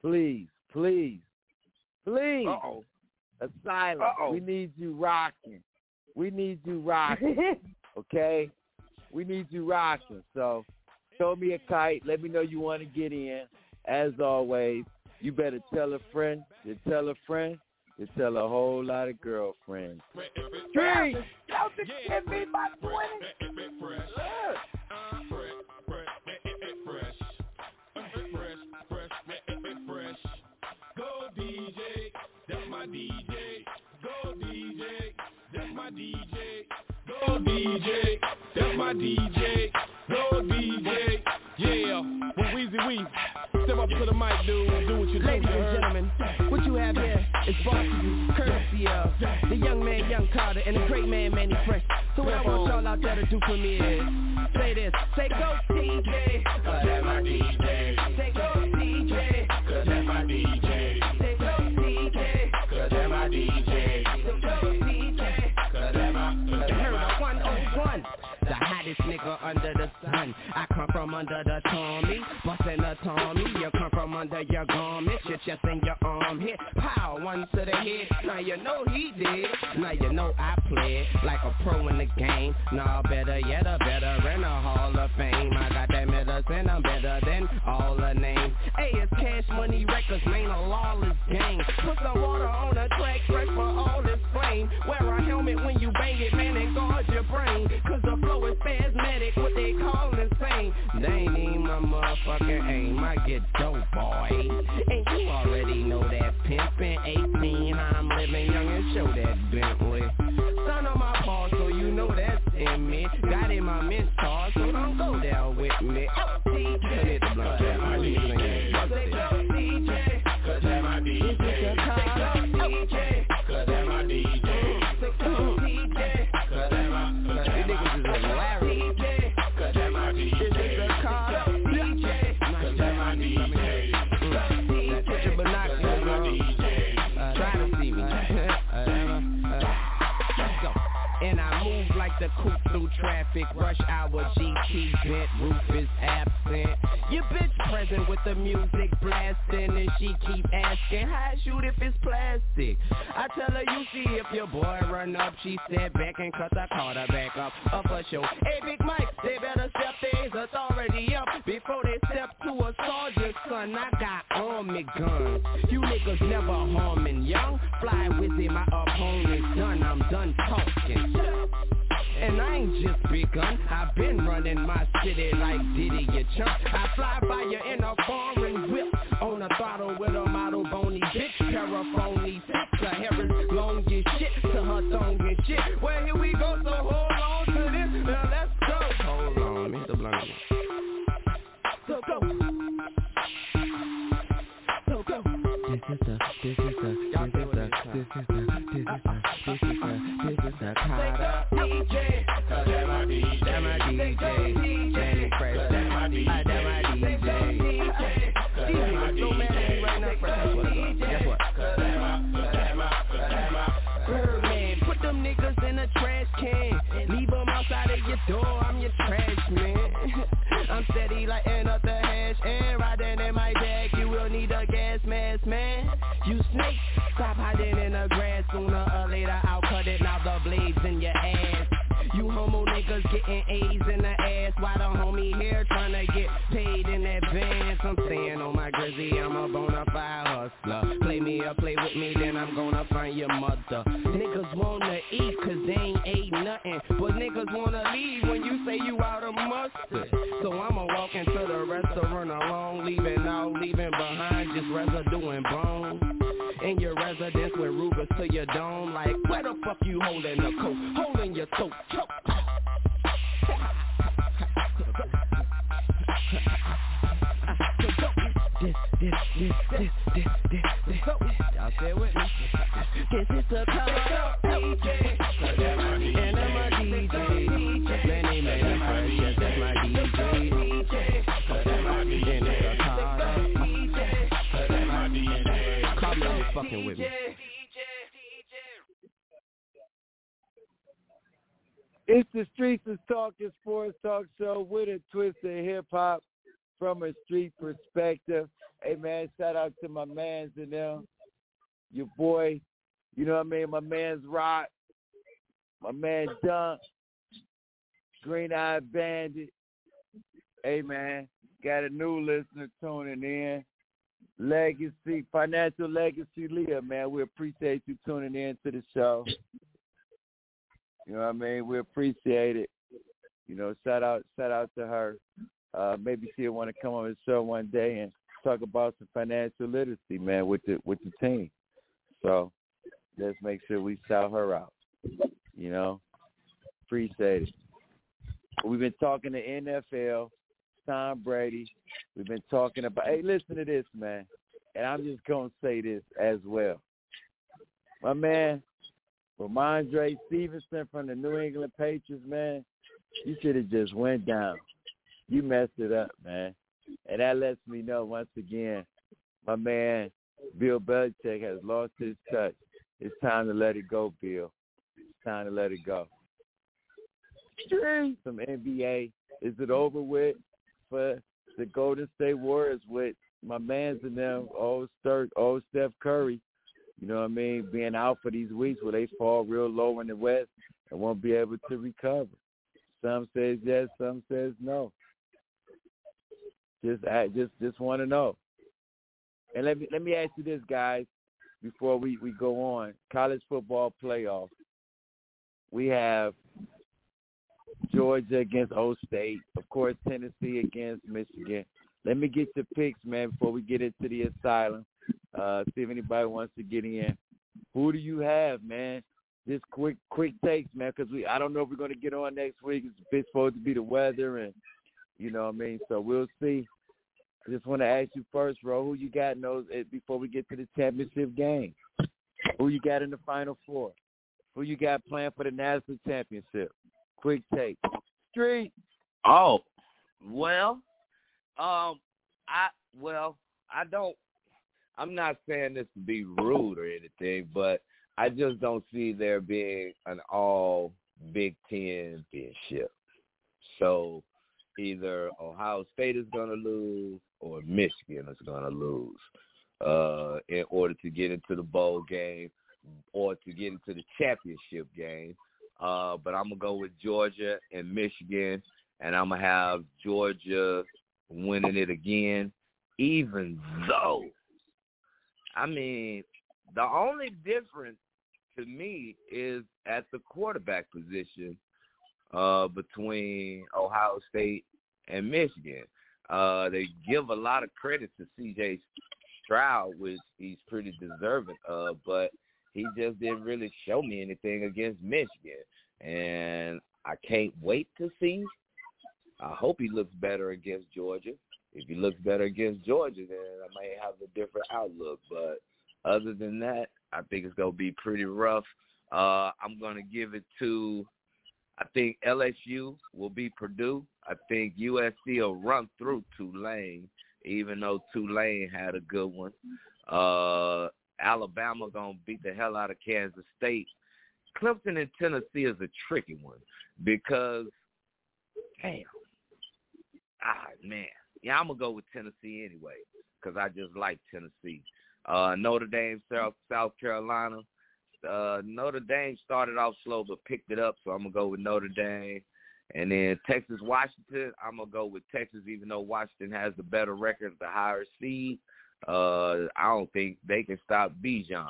S3: please, please, please,
S11: Uh-oh.
S3: a silence.
S11: Uh-oh.
S3: We need you rocking. We need you rocking. okay, we need you rocking. So, throw me a kite. Let me know you want to get in. As always, you better tell a friend. You tell a friend. You tell a whole lot of girlfriends.
S11: Three. Don't you give me my
S1: 20. DJ. Go DJ, that's my DJ. Go DJ, that's my DJ. Go DJ, yeah. Well, Weezy Weezy, step up to the mic, dude. Do what you do.
S12: Ladies and gentlemen, what you have here is brought to you courtesy of the young man, Young Carter, and the great man, Mannie Fresh. So what I want y'all out there to do for me is say this, say go DJ,
S1: Cause that's my DJ.
S12: say go DJ,
S1: Cause that's my DJ.
S12: Hottest nigga under the sun. I come from under the Tommy, bustin' a Tommy. You come from under your garment, your chest and your arm hit. Pow, one to the head. Now you know he did. Now you know I played like a pro in the game. Nah, better yet, a better in the Hall of Fame. I got that medicine, I'm better than all the names. Hey, it's Cash Money Records, man, a lawless gang. Put some water on the track, fresh for all this flame. Wear a motherfucking aim. I get dope, boy. And you already know that pimpin' 18, how I'm living young and show that Bentley. Son of my paw, so you know that's in me. Got in my mentor, so don't go down with me. Traffic Rush hour GT bent Roof is absent. Your bitch present with the music blasting And she keep asking How I shoot if it's plastic? I tell her you see if your boy run up She step back and cut the quarter back up Up a show. Hey Big Mike They better step their authority up Before they step to a sergeant son. I got army guns. You niggas never harming young Fly with it my opponent's done. I'm done talking and I ain't just begun. I've been running my city like Diddy, you chump I fly by you in a foreign whip. On a throttle with a model bony bitch. Paraphony six Her hair is long as shit To her thong and shit. Well here we go, so hold on to this. Now let's go. Hold on, hit the blunt So go. So go. This is the, this is the, this is the, snake, stop hiding in the grass. Sooner or later I'll cut it. Now the blades in your ass. You homo niggas getting A's in the ass. While the homie here trying to get paid in advance? I'm saying on my grizzy I'm a bona fide hustler. Play me or play with me then I'm gonna find your mother. Niggas wanna eat cause they ain't ate nothing. But niggas wanna leave when you say you out of mustard. So I'ma walk into the restaurant alone Leaving all leaving behind. Just residue and bones to your dome Like where the fuck you holding the coat? Holding your throat, choke This, this, this, this, this, this, this Y'all say it with me? This is the call DJ And I'm a DJ Many, many precious, that's my DJ And it's a call Call me when you fucking with me
S3: It's the Streets is Talking Sports Talk Show with a twist of hip hop from a street perspective. Hey man, shout out to my mans and them. Your boy, you know what I mean? My man's Rock, my man Dunk, Green Eye Bandit. Hey man, got a new listener tuning in. Legacy, Financial Legacy Leah, man. We appreciate you tuning in to the show. You know what I mean? We appreciate it. You know, shout out shout out to her. Uh, maybe she'll want to come on the show one day and talk about some financial literacy, man, with the with the team. So let's make sure we shout her out. You know, appreciate it. We've been talking to NFL, Tom Brady. We've been talking about. Hey, listen to this, man, and I'm just gonna say this as well. My man, Rhamondre Stevenson from the New England Patriots, man, you should have just went down. You messed it up, man. And that lets me know once again, my man Bill Belichick has lost his touch. It's time to let it go, Bill. It's time to let it go. Some NBA. Is it over with for the Golden State Warriors with my man's in them, old Sturt, old Steph Curry, you know what I mean, being out for these weeks where they fall real low in the West and won't be able to recover. Some says yes, some says no. Just I just just want to know. And let me let me ask you this, guys, before we we go on. College football playoff. We have Georgia against O State, of course Tennessee against Michigan. Let me get your picks, man, before we get into the asylum. Uh, see if anybody wants to get in. Who do you have, man? Just quick, quick takes, man, because we I don't know if we're to get on next week. It's, supposed to be the weather, and you know what I mean. So we'll see. I just want to ask you first, Ro, who you got in those eh, before we get to the championship game? Who you got in the final four? Who you got playing for the national championship? Quick take. Street.
S4: Oh, well, um, I well, I don't. I'm not saying this to be rude or anything, but I just don't see there being an all Big Ten championship. So either Ohio State is going to lose or Michigan is going to lose uh, in order to get into the bowl game or to get into the championship game. Uh, but I'm gonna go with Georgia and Michigan, and I'm gonna have Georgia winning it again. Even though, I mean, the only difference to me is at the quarterback position uh, between Ohio State and Michigan. Uh, they give a lot of credit to C.J. Stroud, which he's pretty deserving of, but he just didn't really show me anything against Michigan. And I can't wait to see. I hope he looks better against Georgia. If he looks better against Georgia, then I might have a different outlook. But other than that, I think it's gonna be pretty rough. Uh, I'm gonna give it to. I think LSU will be Purdue. I think USC will run through Tulane, even though Tulane had a good one. Uh, Alabama gonna beat the hell out of Kansas State. Clemson and Tennessee is a tricky one because, damn, ah man, yeah, I'm gonna go with Tennessee anyway because I just like Tennessee.
S3: Uh, Notre Dame, South South Carolina. Uh, Notre Dame started off slow but picked it up, so I'm gonna go with Notre Dame. And then Texas, Washington, I'm gonna go with Texas, even though Washington has the better record, the higher seed. Uh, I don't think they can stop Bijan.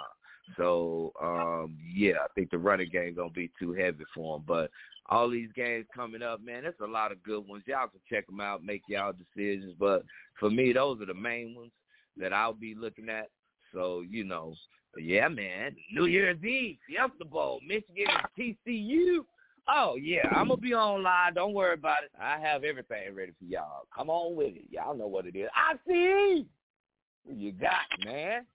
S3: So um, yeah, I think the running game gonna be too heavy for them. But all these games coming up, man, that's a lot of good ones. Y'all can check them out, make y'all decisions. But for me, those are the main ones that I'll be looking at. So you know, yeah, man, New Year's Eve, Fiesta Bowl, Michigan and TCU. Oh yeah, I'm gonna be online. Don't worry about it. I have everything ready for y'all. Come on with it. Y'all know what it is. I see. You got, man?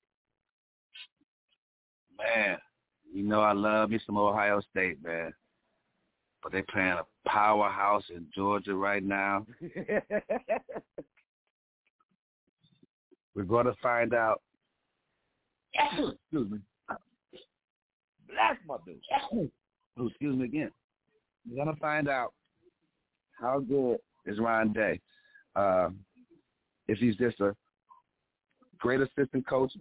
S5: Man, you know I love me some Ohio State, man. But they're playing a powerhouse in Georgia right now. We're going to find out. excuse me.
S3: Bless my dude.
S5: Oh, excuse me again. We're going to find out how good is Ryan Day. Uh, if he's just a great assistant coach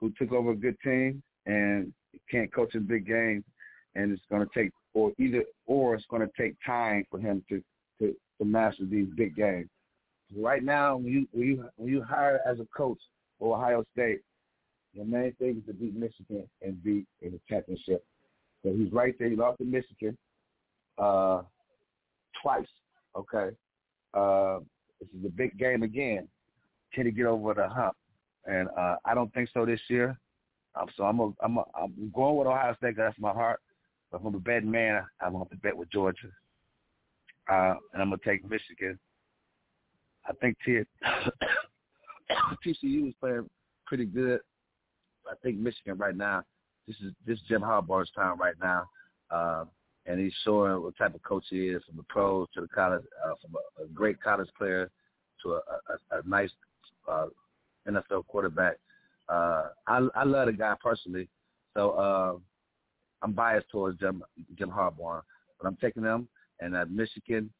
S5: who took over a good team and can't coach in big games, and it's going to take or either or it's going to take time for him to to, to master these big games. Right now, when you when you when you hire as a coach for Ohio State, the main thing is to beat Michigan and beat in the championship. So he's right there. He lost to Michigan uh, twice. Okay, uh, this is a big game again. Can he get over the hump? And uh, I don't think so this year. Um, so I'm a, I'm a, I'm going with Ohio State. That's my heart. But if I'm a betting man, I'm going to bet with Georgia. Uh, and I'm going to take Michigan. I think T- TCU is playing pretty good. I think Michigan right now, this is this is Jim Harbaugh's time right now. Uh, and he's showing what type of coach he is from the pros to the college, uh, from a, a great college player to a, a, a nice uh, NFL quarterback. Uh, I, I love the guy personally, so uh, I'm biased towards Jim, Jim Harbaugh, but I'm taking them. And that Michigan,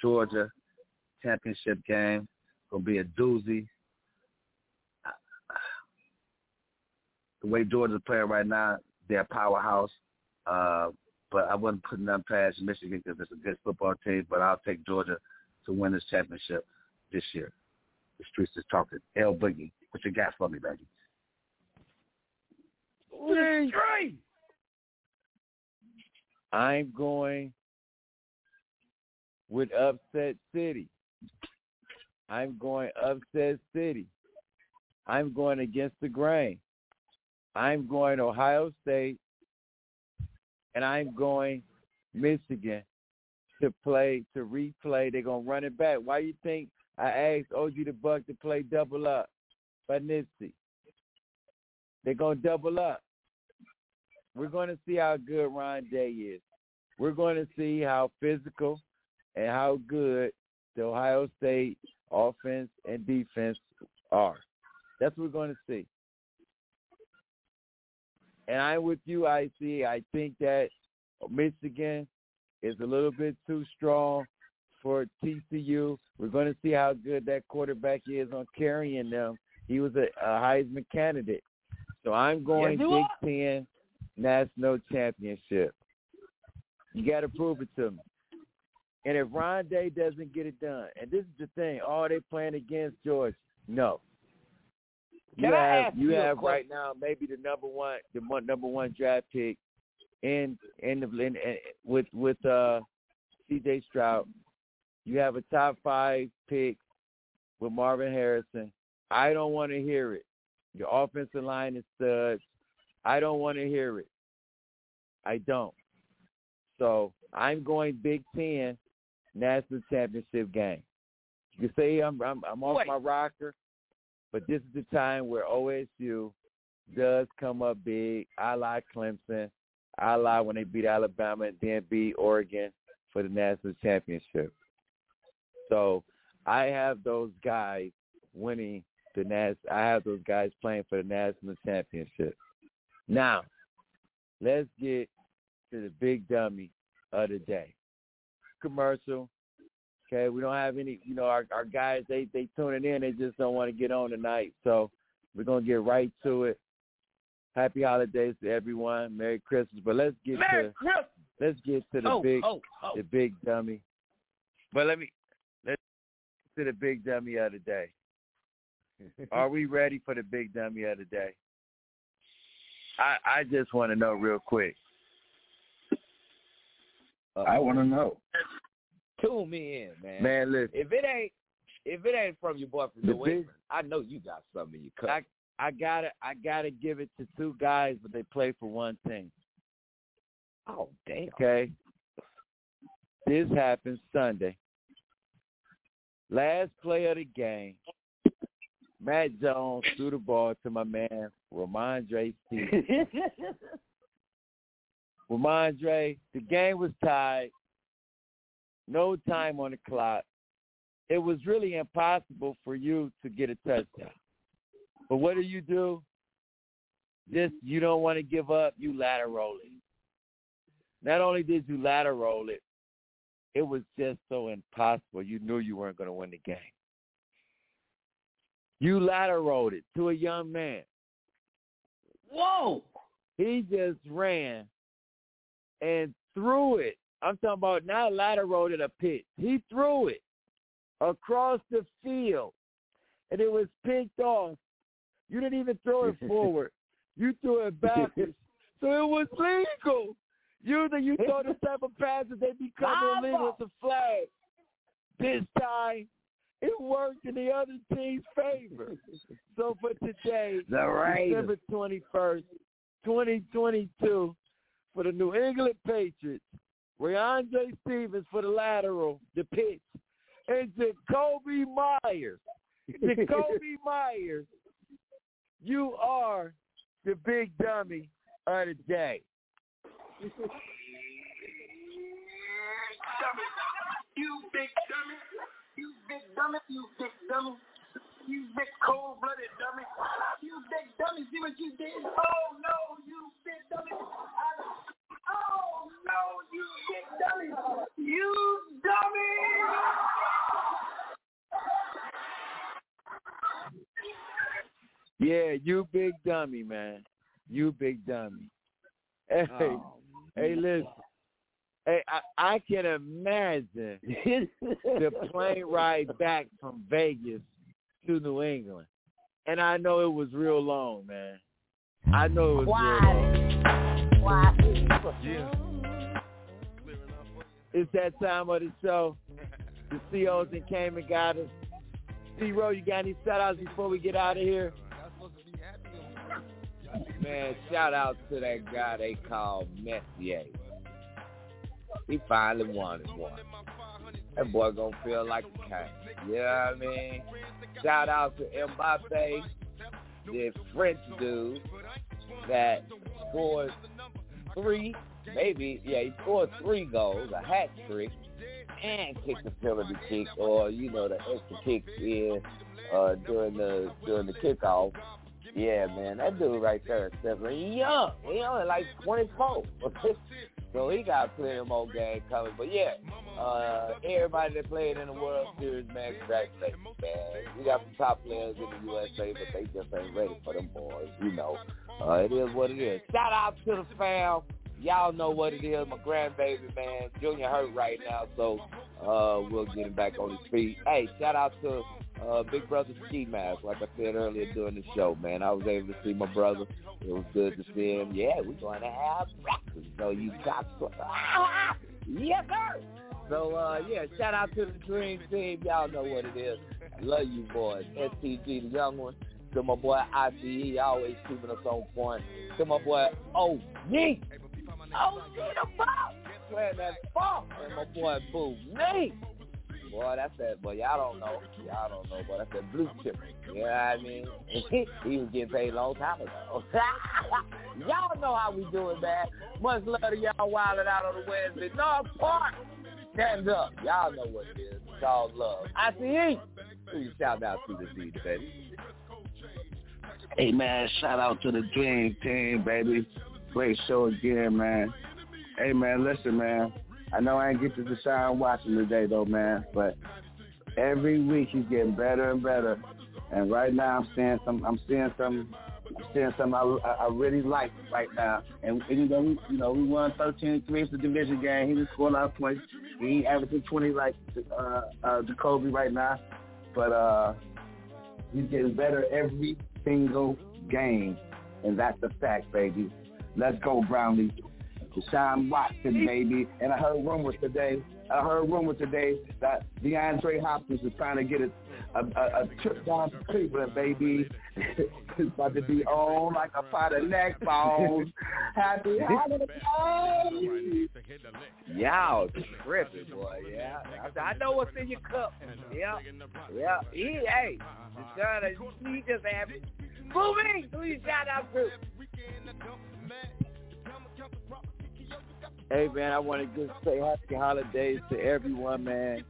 S5: Georgia championship game gonna be a doozy. The way Georgia's playing right now, they're a powerhouse. Uh, but I wasn't putting them past Michigan because it's a good football team. But I'll take Georgia to win this championship this year. The streets is talking. L Boogie, what you got for me, baby?
S3: Three. I'm going with Upset City. I'm going Upset City. I'm going against the grain. I'm going Ohio State, and I'm going Michigan to play to replay. They're gonna run it back. Why you think I asked OG the Buck to play double up by Nipsey? They're gonna double up. We're going to see how good Ryan Day is. We're going to see how physical and how good the Ohio State offense and defense are. That's what we're going to see. And I'm with you, I see. I think that Michigan is a little bit too strong for TCU. We're going to see how good that quarterback is on carrying them. He was a, a Heisman candidate. So I'm going
S4: Yes,
S3: Big. Ten national championship. You got to prove it to me. And if Ron Day doesn't get it done, and this is the thing, oh, they playing against Georgia. No. You
S4: Can I
S3: have
S4: ask
S3: you
S4: you
S3: have right now maybe the number one the one, number one draft pick in in the in, in, with with uh C.J. Stroud. You have a top five pick with Marvin Harrison. I don't want to hear it. Your offensive line is studs. I don't want to hear it. I don't. So I'm going Big Ten national championship game. You can say I'm I'm, I'm off
S4: Wait.
S3: my rocker, but this is the time where OSU does come up big. I la Clemson. I la when they beat Alabama and then beat Oregon for the national championship. So I have those guys winning the nas. I have those guys playing for the national championship. Now, let's get to the big dummy of the day. Commercial. Okay, we don't have any. You know, our our guys they they tuning in. They just don't want to get on tonight. So We're gonna get right to it. Happy holidays to everyone. Merry Christmas. But let's get
S4: Merry
S3: to
S4: Christmas.
S3: let's get to the
S4: Oh,
S3: big
S4: oh, oh.
S3: the big dummy. But let me let's get to the big dummy of the day. Are we ready for the big dummy of the day? I I just want to know real quick.
S5: Uh, I want to know.
S4: Tune me in, man.
S3: Man, listen.
S4: If it ain't if it ain't from your boy from
S3: The
S4: New England, I know you got something in your cup.
S3: I I gotta I gotta give it to two guys, but they play for one team.
S4: oh damn.
S3: Okay. This happened Sunday. Last play of the game. Mac Jones threw the ball to my man Rhamondre Stevens. Rhamondre, the game was tied. No time on the clock. It was really impossible for you to get a touchdown. But what do you do? Just you don't want to give up, you lateral it. Not only did you lateral it, it was just so impossible. You knew you weren't going to win the game. You lateral it to a young man.
S4: Whoa.
S3: He just ran and threw it. I'm talking about not lateral it a pitch. He threw it across the field, and it was picked off. You didn't even throw it forward. You threw it backwards. so it was legal. Usually you throw the type of passes, they become illegal with the flag. This time, it worked in the other team's favor. So for today,
S4: The Raiders.
S3: December 21st, 2022, for the New England Patriots, Rhamondre Stevens for the lateral, the pitch, and Jakobi Meyers. Jacoby Myers, you are the big dummy of the day.
S13: You big dummy. You big dummy. You big dummy. You big cold-blooded dummy. You big dummy. See what you did? Oh, no, you big dummy. I- oh, no, you big dummy. You dummy.
S3: Yeah, you big dummy, man. You big dummy. Hey,
S4: Oh,
S3: hey, listen. Hey, I, I can imagine the plane ride back from Vegas to New England, and I know it was real long, man. I know it was real long.
S14: Yeah.
S3: It's that time of the show. The COs that came and got us. C-Ro, you got any shout-outs before we get out of here?
S4: Man, shout out to that guy they call Messier. He finally won it, boy. That boy gonna feel like a king. You know what I mean? Shout out to Mbappe, the French dude that scored three, maybe, yeah, he scored three goals, a hat trick, and kicked a penalty kick, or you know the extra kicks in uh, during the during the kickoff. Yeah, man, that dude right there, Stephen, young. He only like 24. so he got plenty more game coming. But yeah, uh, everybody that played in the World Series, man, congratulations, man. We got some top players in the USA, but they just ain't ready for them boys, you know. Uh, it is what it is. Shout out to the fam. Y'all know what it is. My grandbaby, man. Junior hurt right now, so uh, we'll get him back on his feet. Hey, shout out to uh, Big Brother Ski Mask, like I said earlier during the show, man. I was able to see my brother. It was good to see him. Yeah, we're going to have breakfast. So you got some. yes, sir. So, uh, yeah, shout out to the Dream Team. Y'all know what it is. Love you, boys. STG, the young one. To my boy IBE, always keeping us on point. To my boy OG. OG the boss. Playing that funk. And my boy Boo Me. Boy, that's that. Boy, y'all don't know. Y'all don't know, but that's that blue chip. You know what I mean? he was getting paid a long time ago. y'all know how we do it, man. Much love to y'all wilding out on the Wednesday. North Park. Stand up. Y'all know what it is. It's all love. ICE. Who you shout out to this evening, baby?
S5: Hey man, shout out to the Dream Team, baby. Great show again, man. Hey man, listen, man. I know I ain't get to decide watching today though, man, but every week he's getting better and better. And right now, I'm seeing some. I'm seeing some. I'm seeing something I, I really like right now. And, you know, we, you know, we won 13-3. It's a division game. He was scoring of points. He ain't averaging 20 like uh, uh, Jacoby right now, but uh, he's getting better every single game, and that's a fact, baby. Let's go, Brownlee. Deshaun Watson, baby. And I heard rumors today. I heard rumors today that DeAndre Hopkins is trying to get a, a, a, a trip down to Cleveland, baby. it's about to be on like a pot of neck bones. Happy holidays.
S4: Y'all tripping, boy. Yeah, I, know what's in your cup. Yeah, yeah. He, hey, Deshaun, he just happy. Moving. Who you shout out to?
S3: Hey man, I want to just say happy holidays to everyone, man.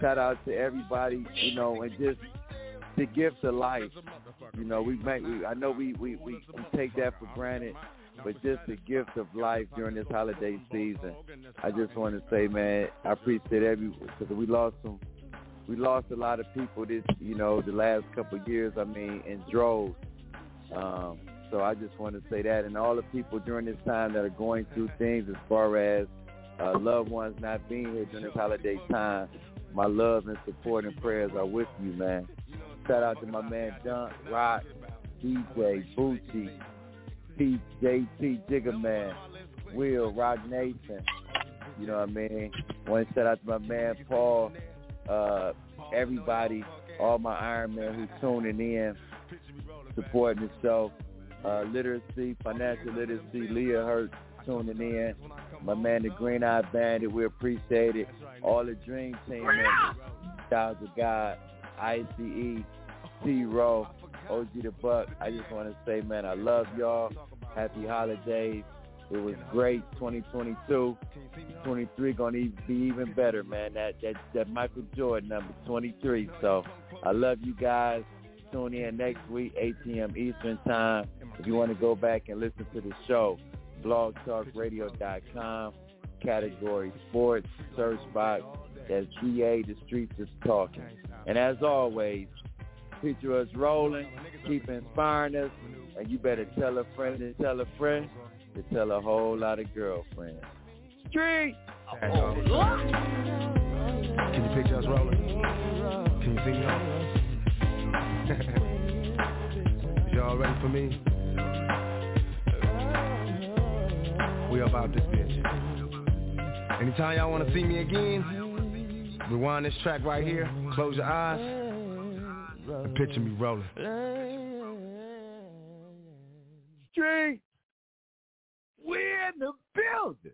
S3: Shout out to everybody, you know, and just the gift of life. You know, we make. We, I know we, we we we take that for granted, but just the gift of life during this holiday season. I just want to say, man, I appreciate every because we lost some. We lost a lot of people this, you know, the last couple of years. I mean, in droves. Um, so I just want to say that, and all the people during this time that are going through things as far as uh, loved ones not being here during this holiday time, my love and support and prayers are with you, man. Shout out to my man John Rock, DJ Bootsy, Pete, JT Jigga Man, Will, Rock Nation. You know what I mean? Want to shout out to my man Paul, uh, everybody, all my Iron Man who's tuning in, supporting the show uh, literacy, financial literacy, Leah Hurt tuning in. My man, the Green Eye Bandit, we appreciate it. All the Dream Team members, Styles of God, ICE, T-Row, OG the Buck. I just want to say, man, I love y'all. Happy holidays. It was great 2022. 23 gonna be even better, man. That that that Michael Jordan number 23. So I love you guys. Tune in next week, 8 p.m. Eastern time. If you want to go back and listen to the show, blogtalkradio.com, category sports, search box. That's GA, the streets is talking. And as always, picture us rolling, keep inspiring us, and you better tell a friend and tell a friend to tell a whole lot of girlfriends. Street!
S10: Can you picture us rolling? Can you see me? Y'all ready for me? We about this bitch. Anytime y'all want to see me again, rewind this track right here, close your eyes, and picture me rolling.
S3: Street! We're in the building!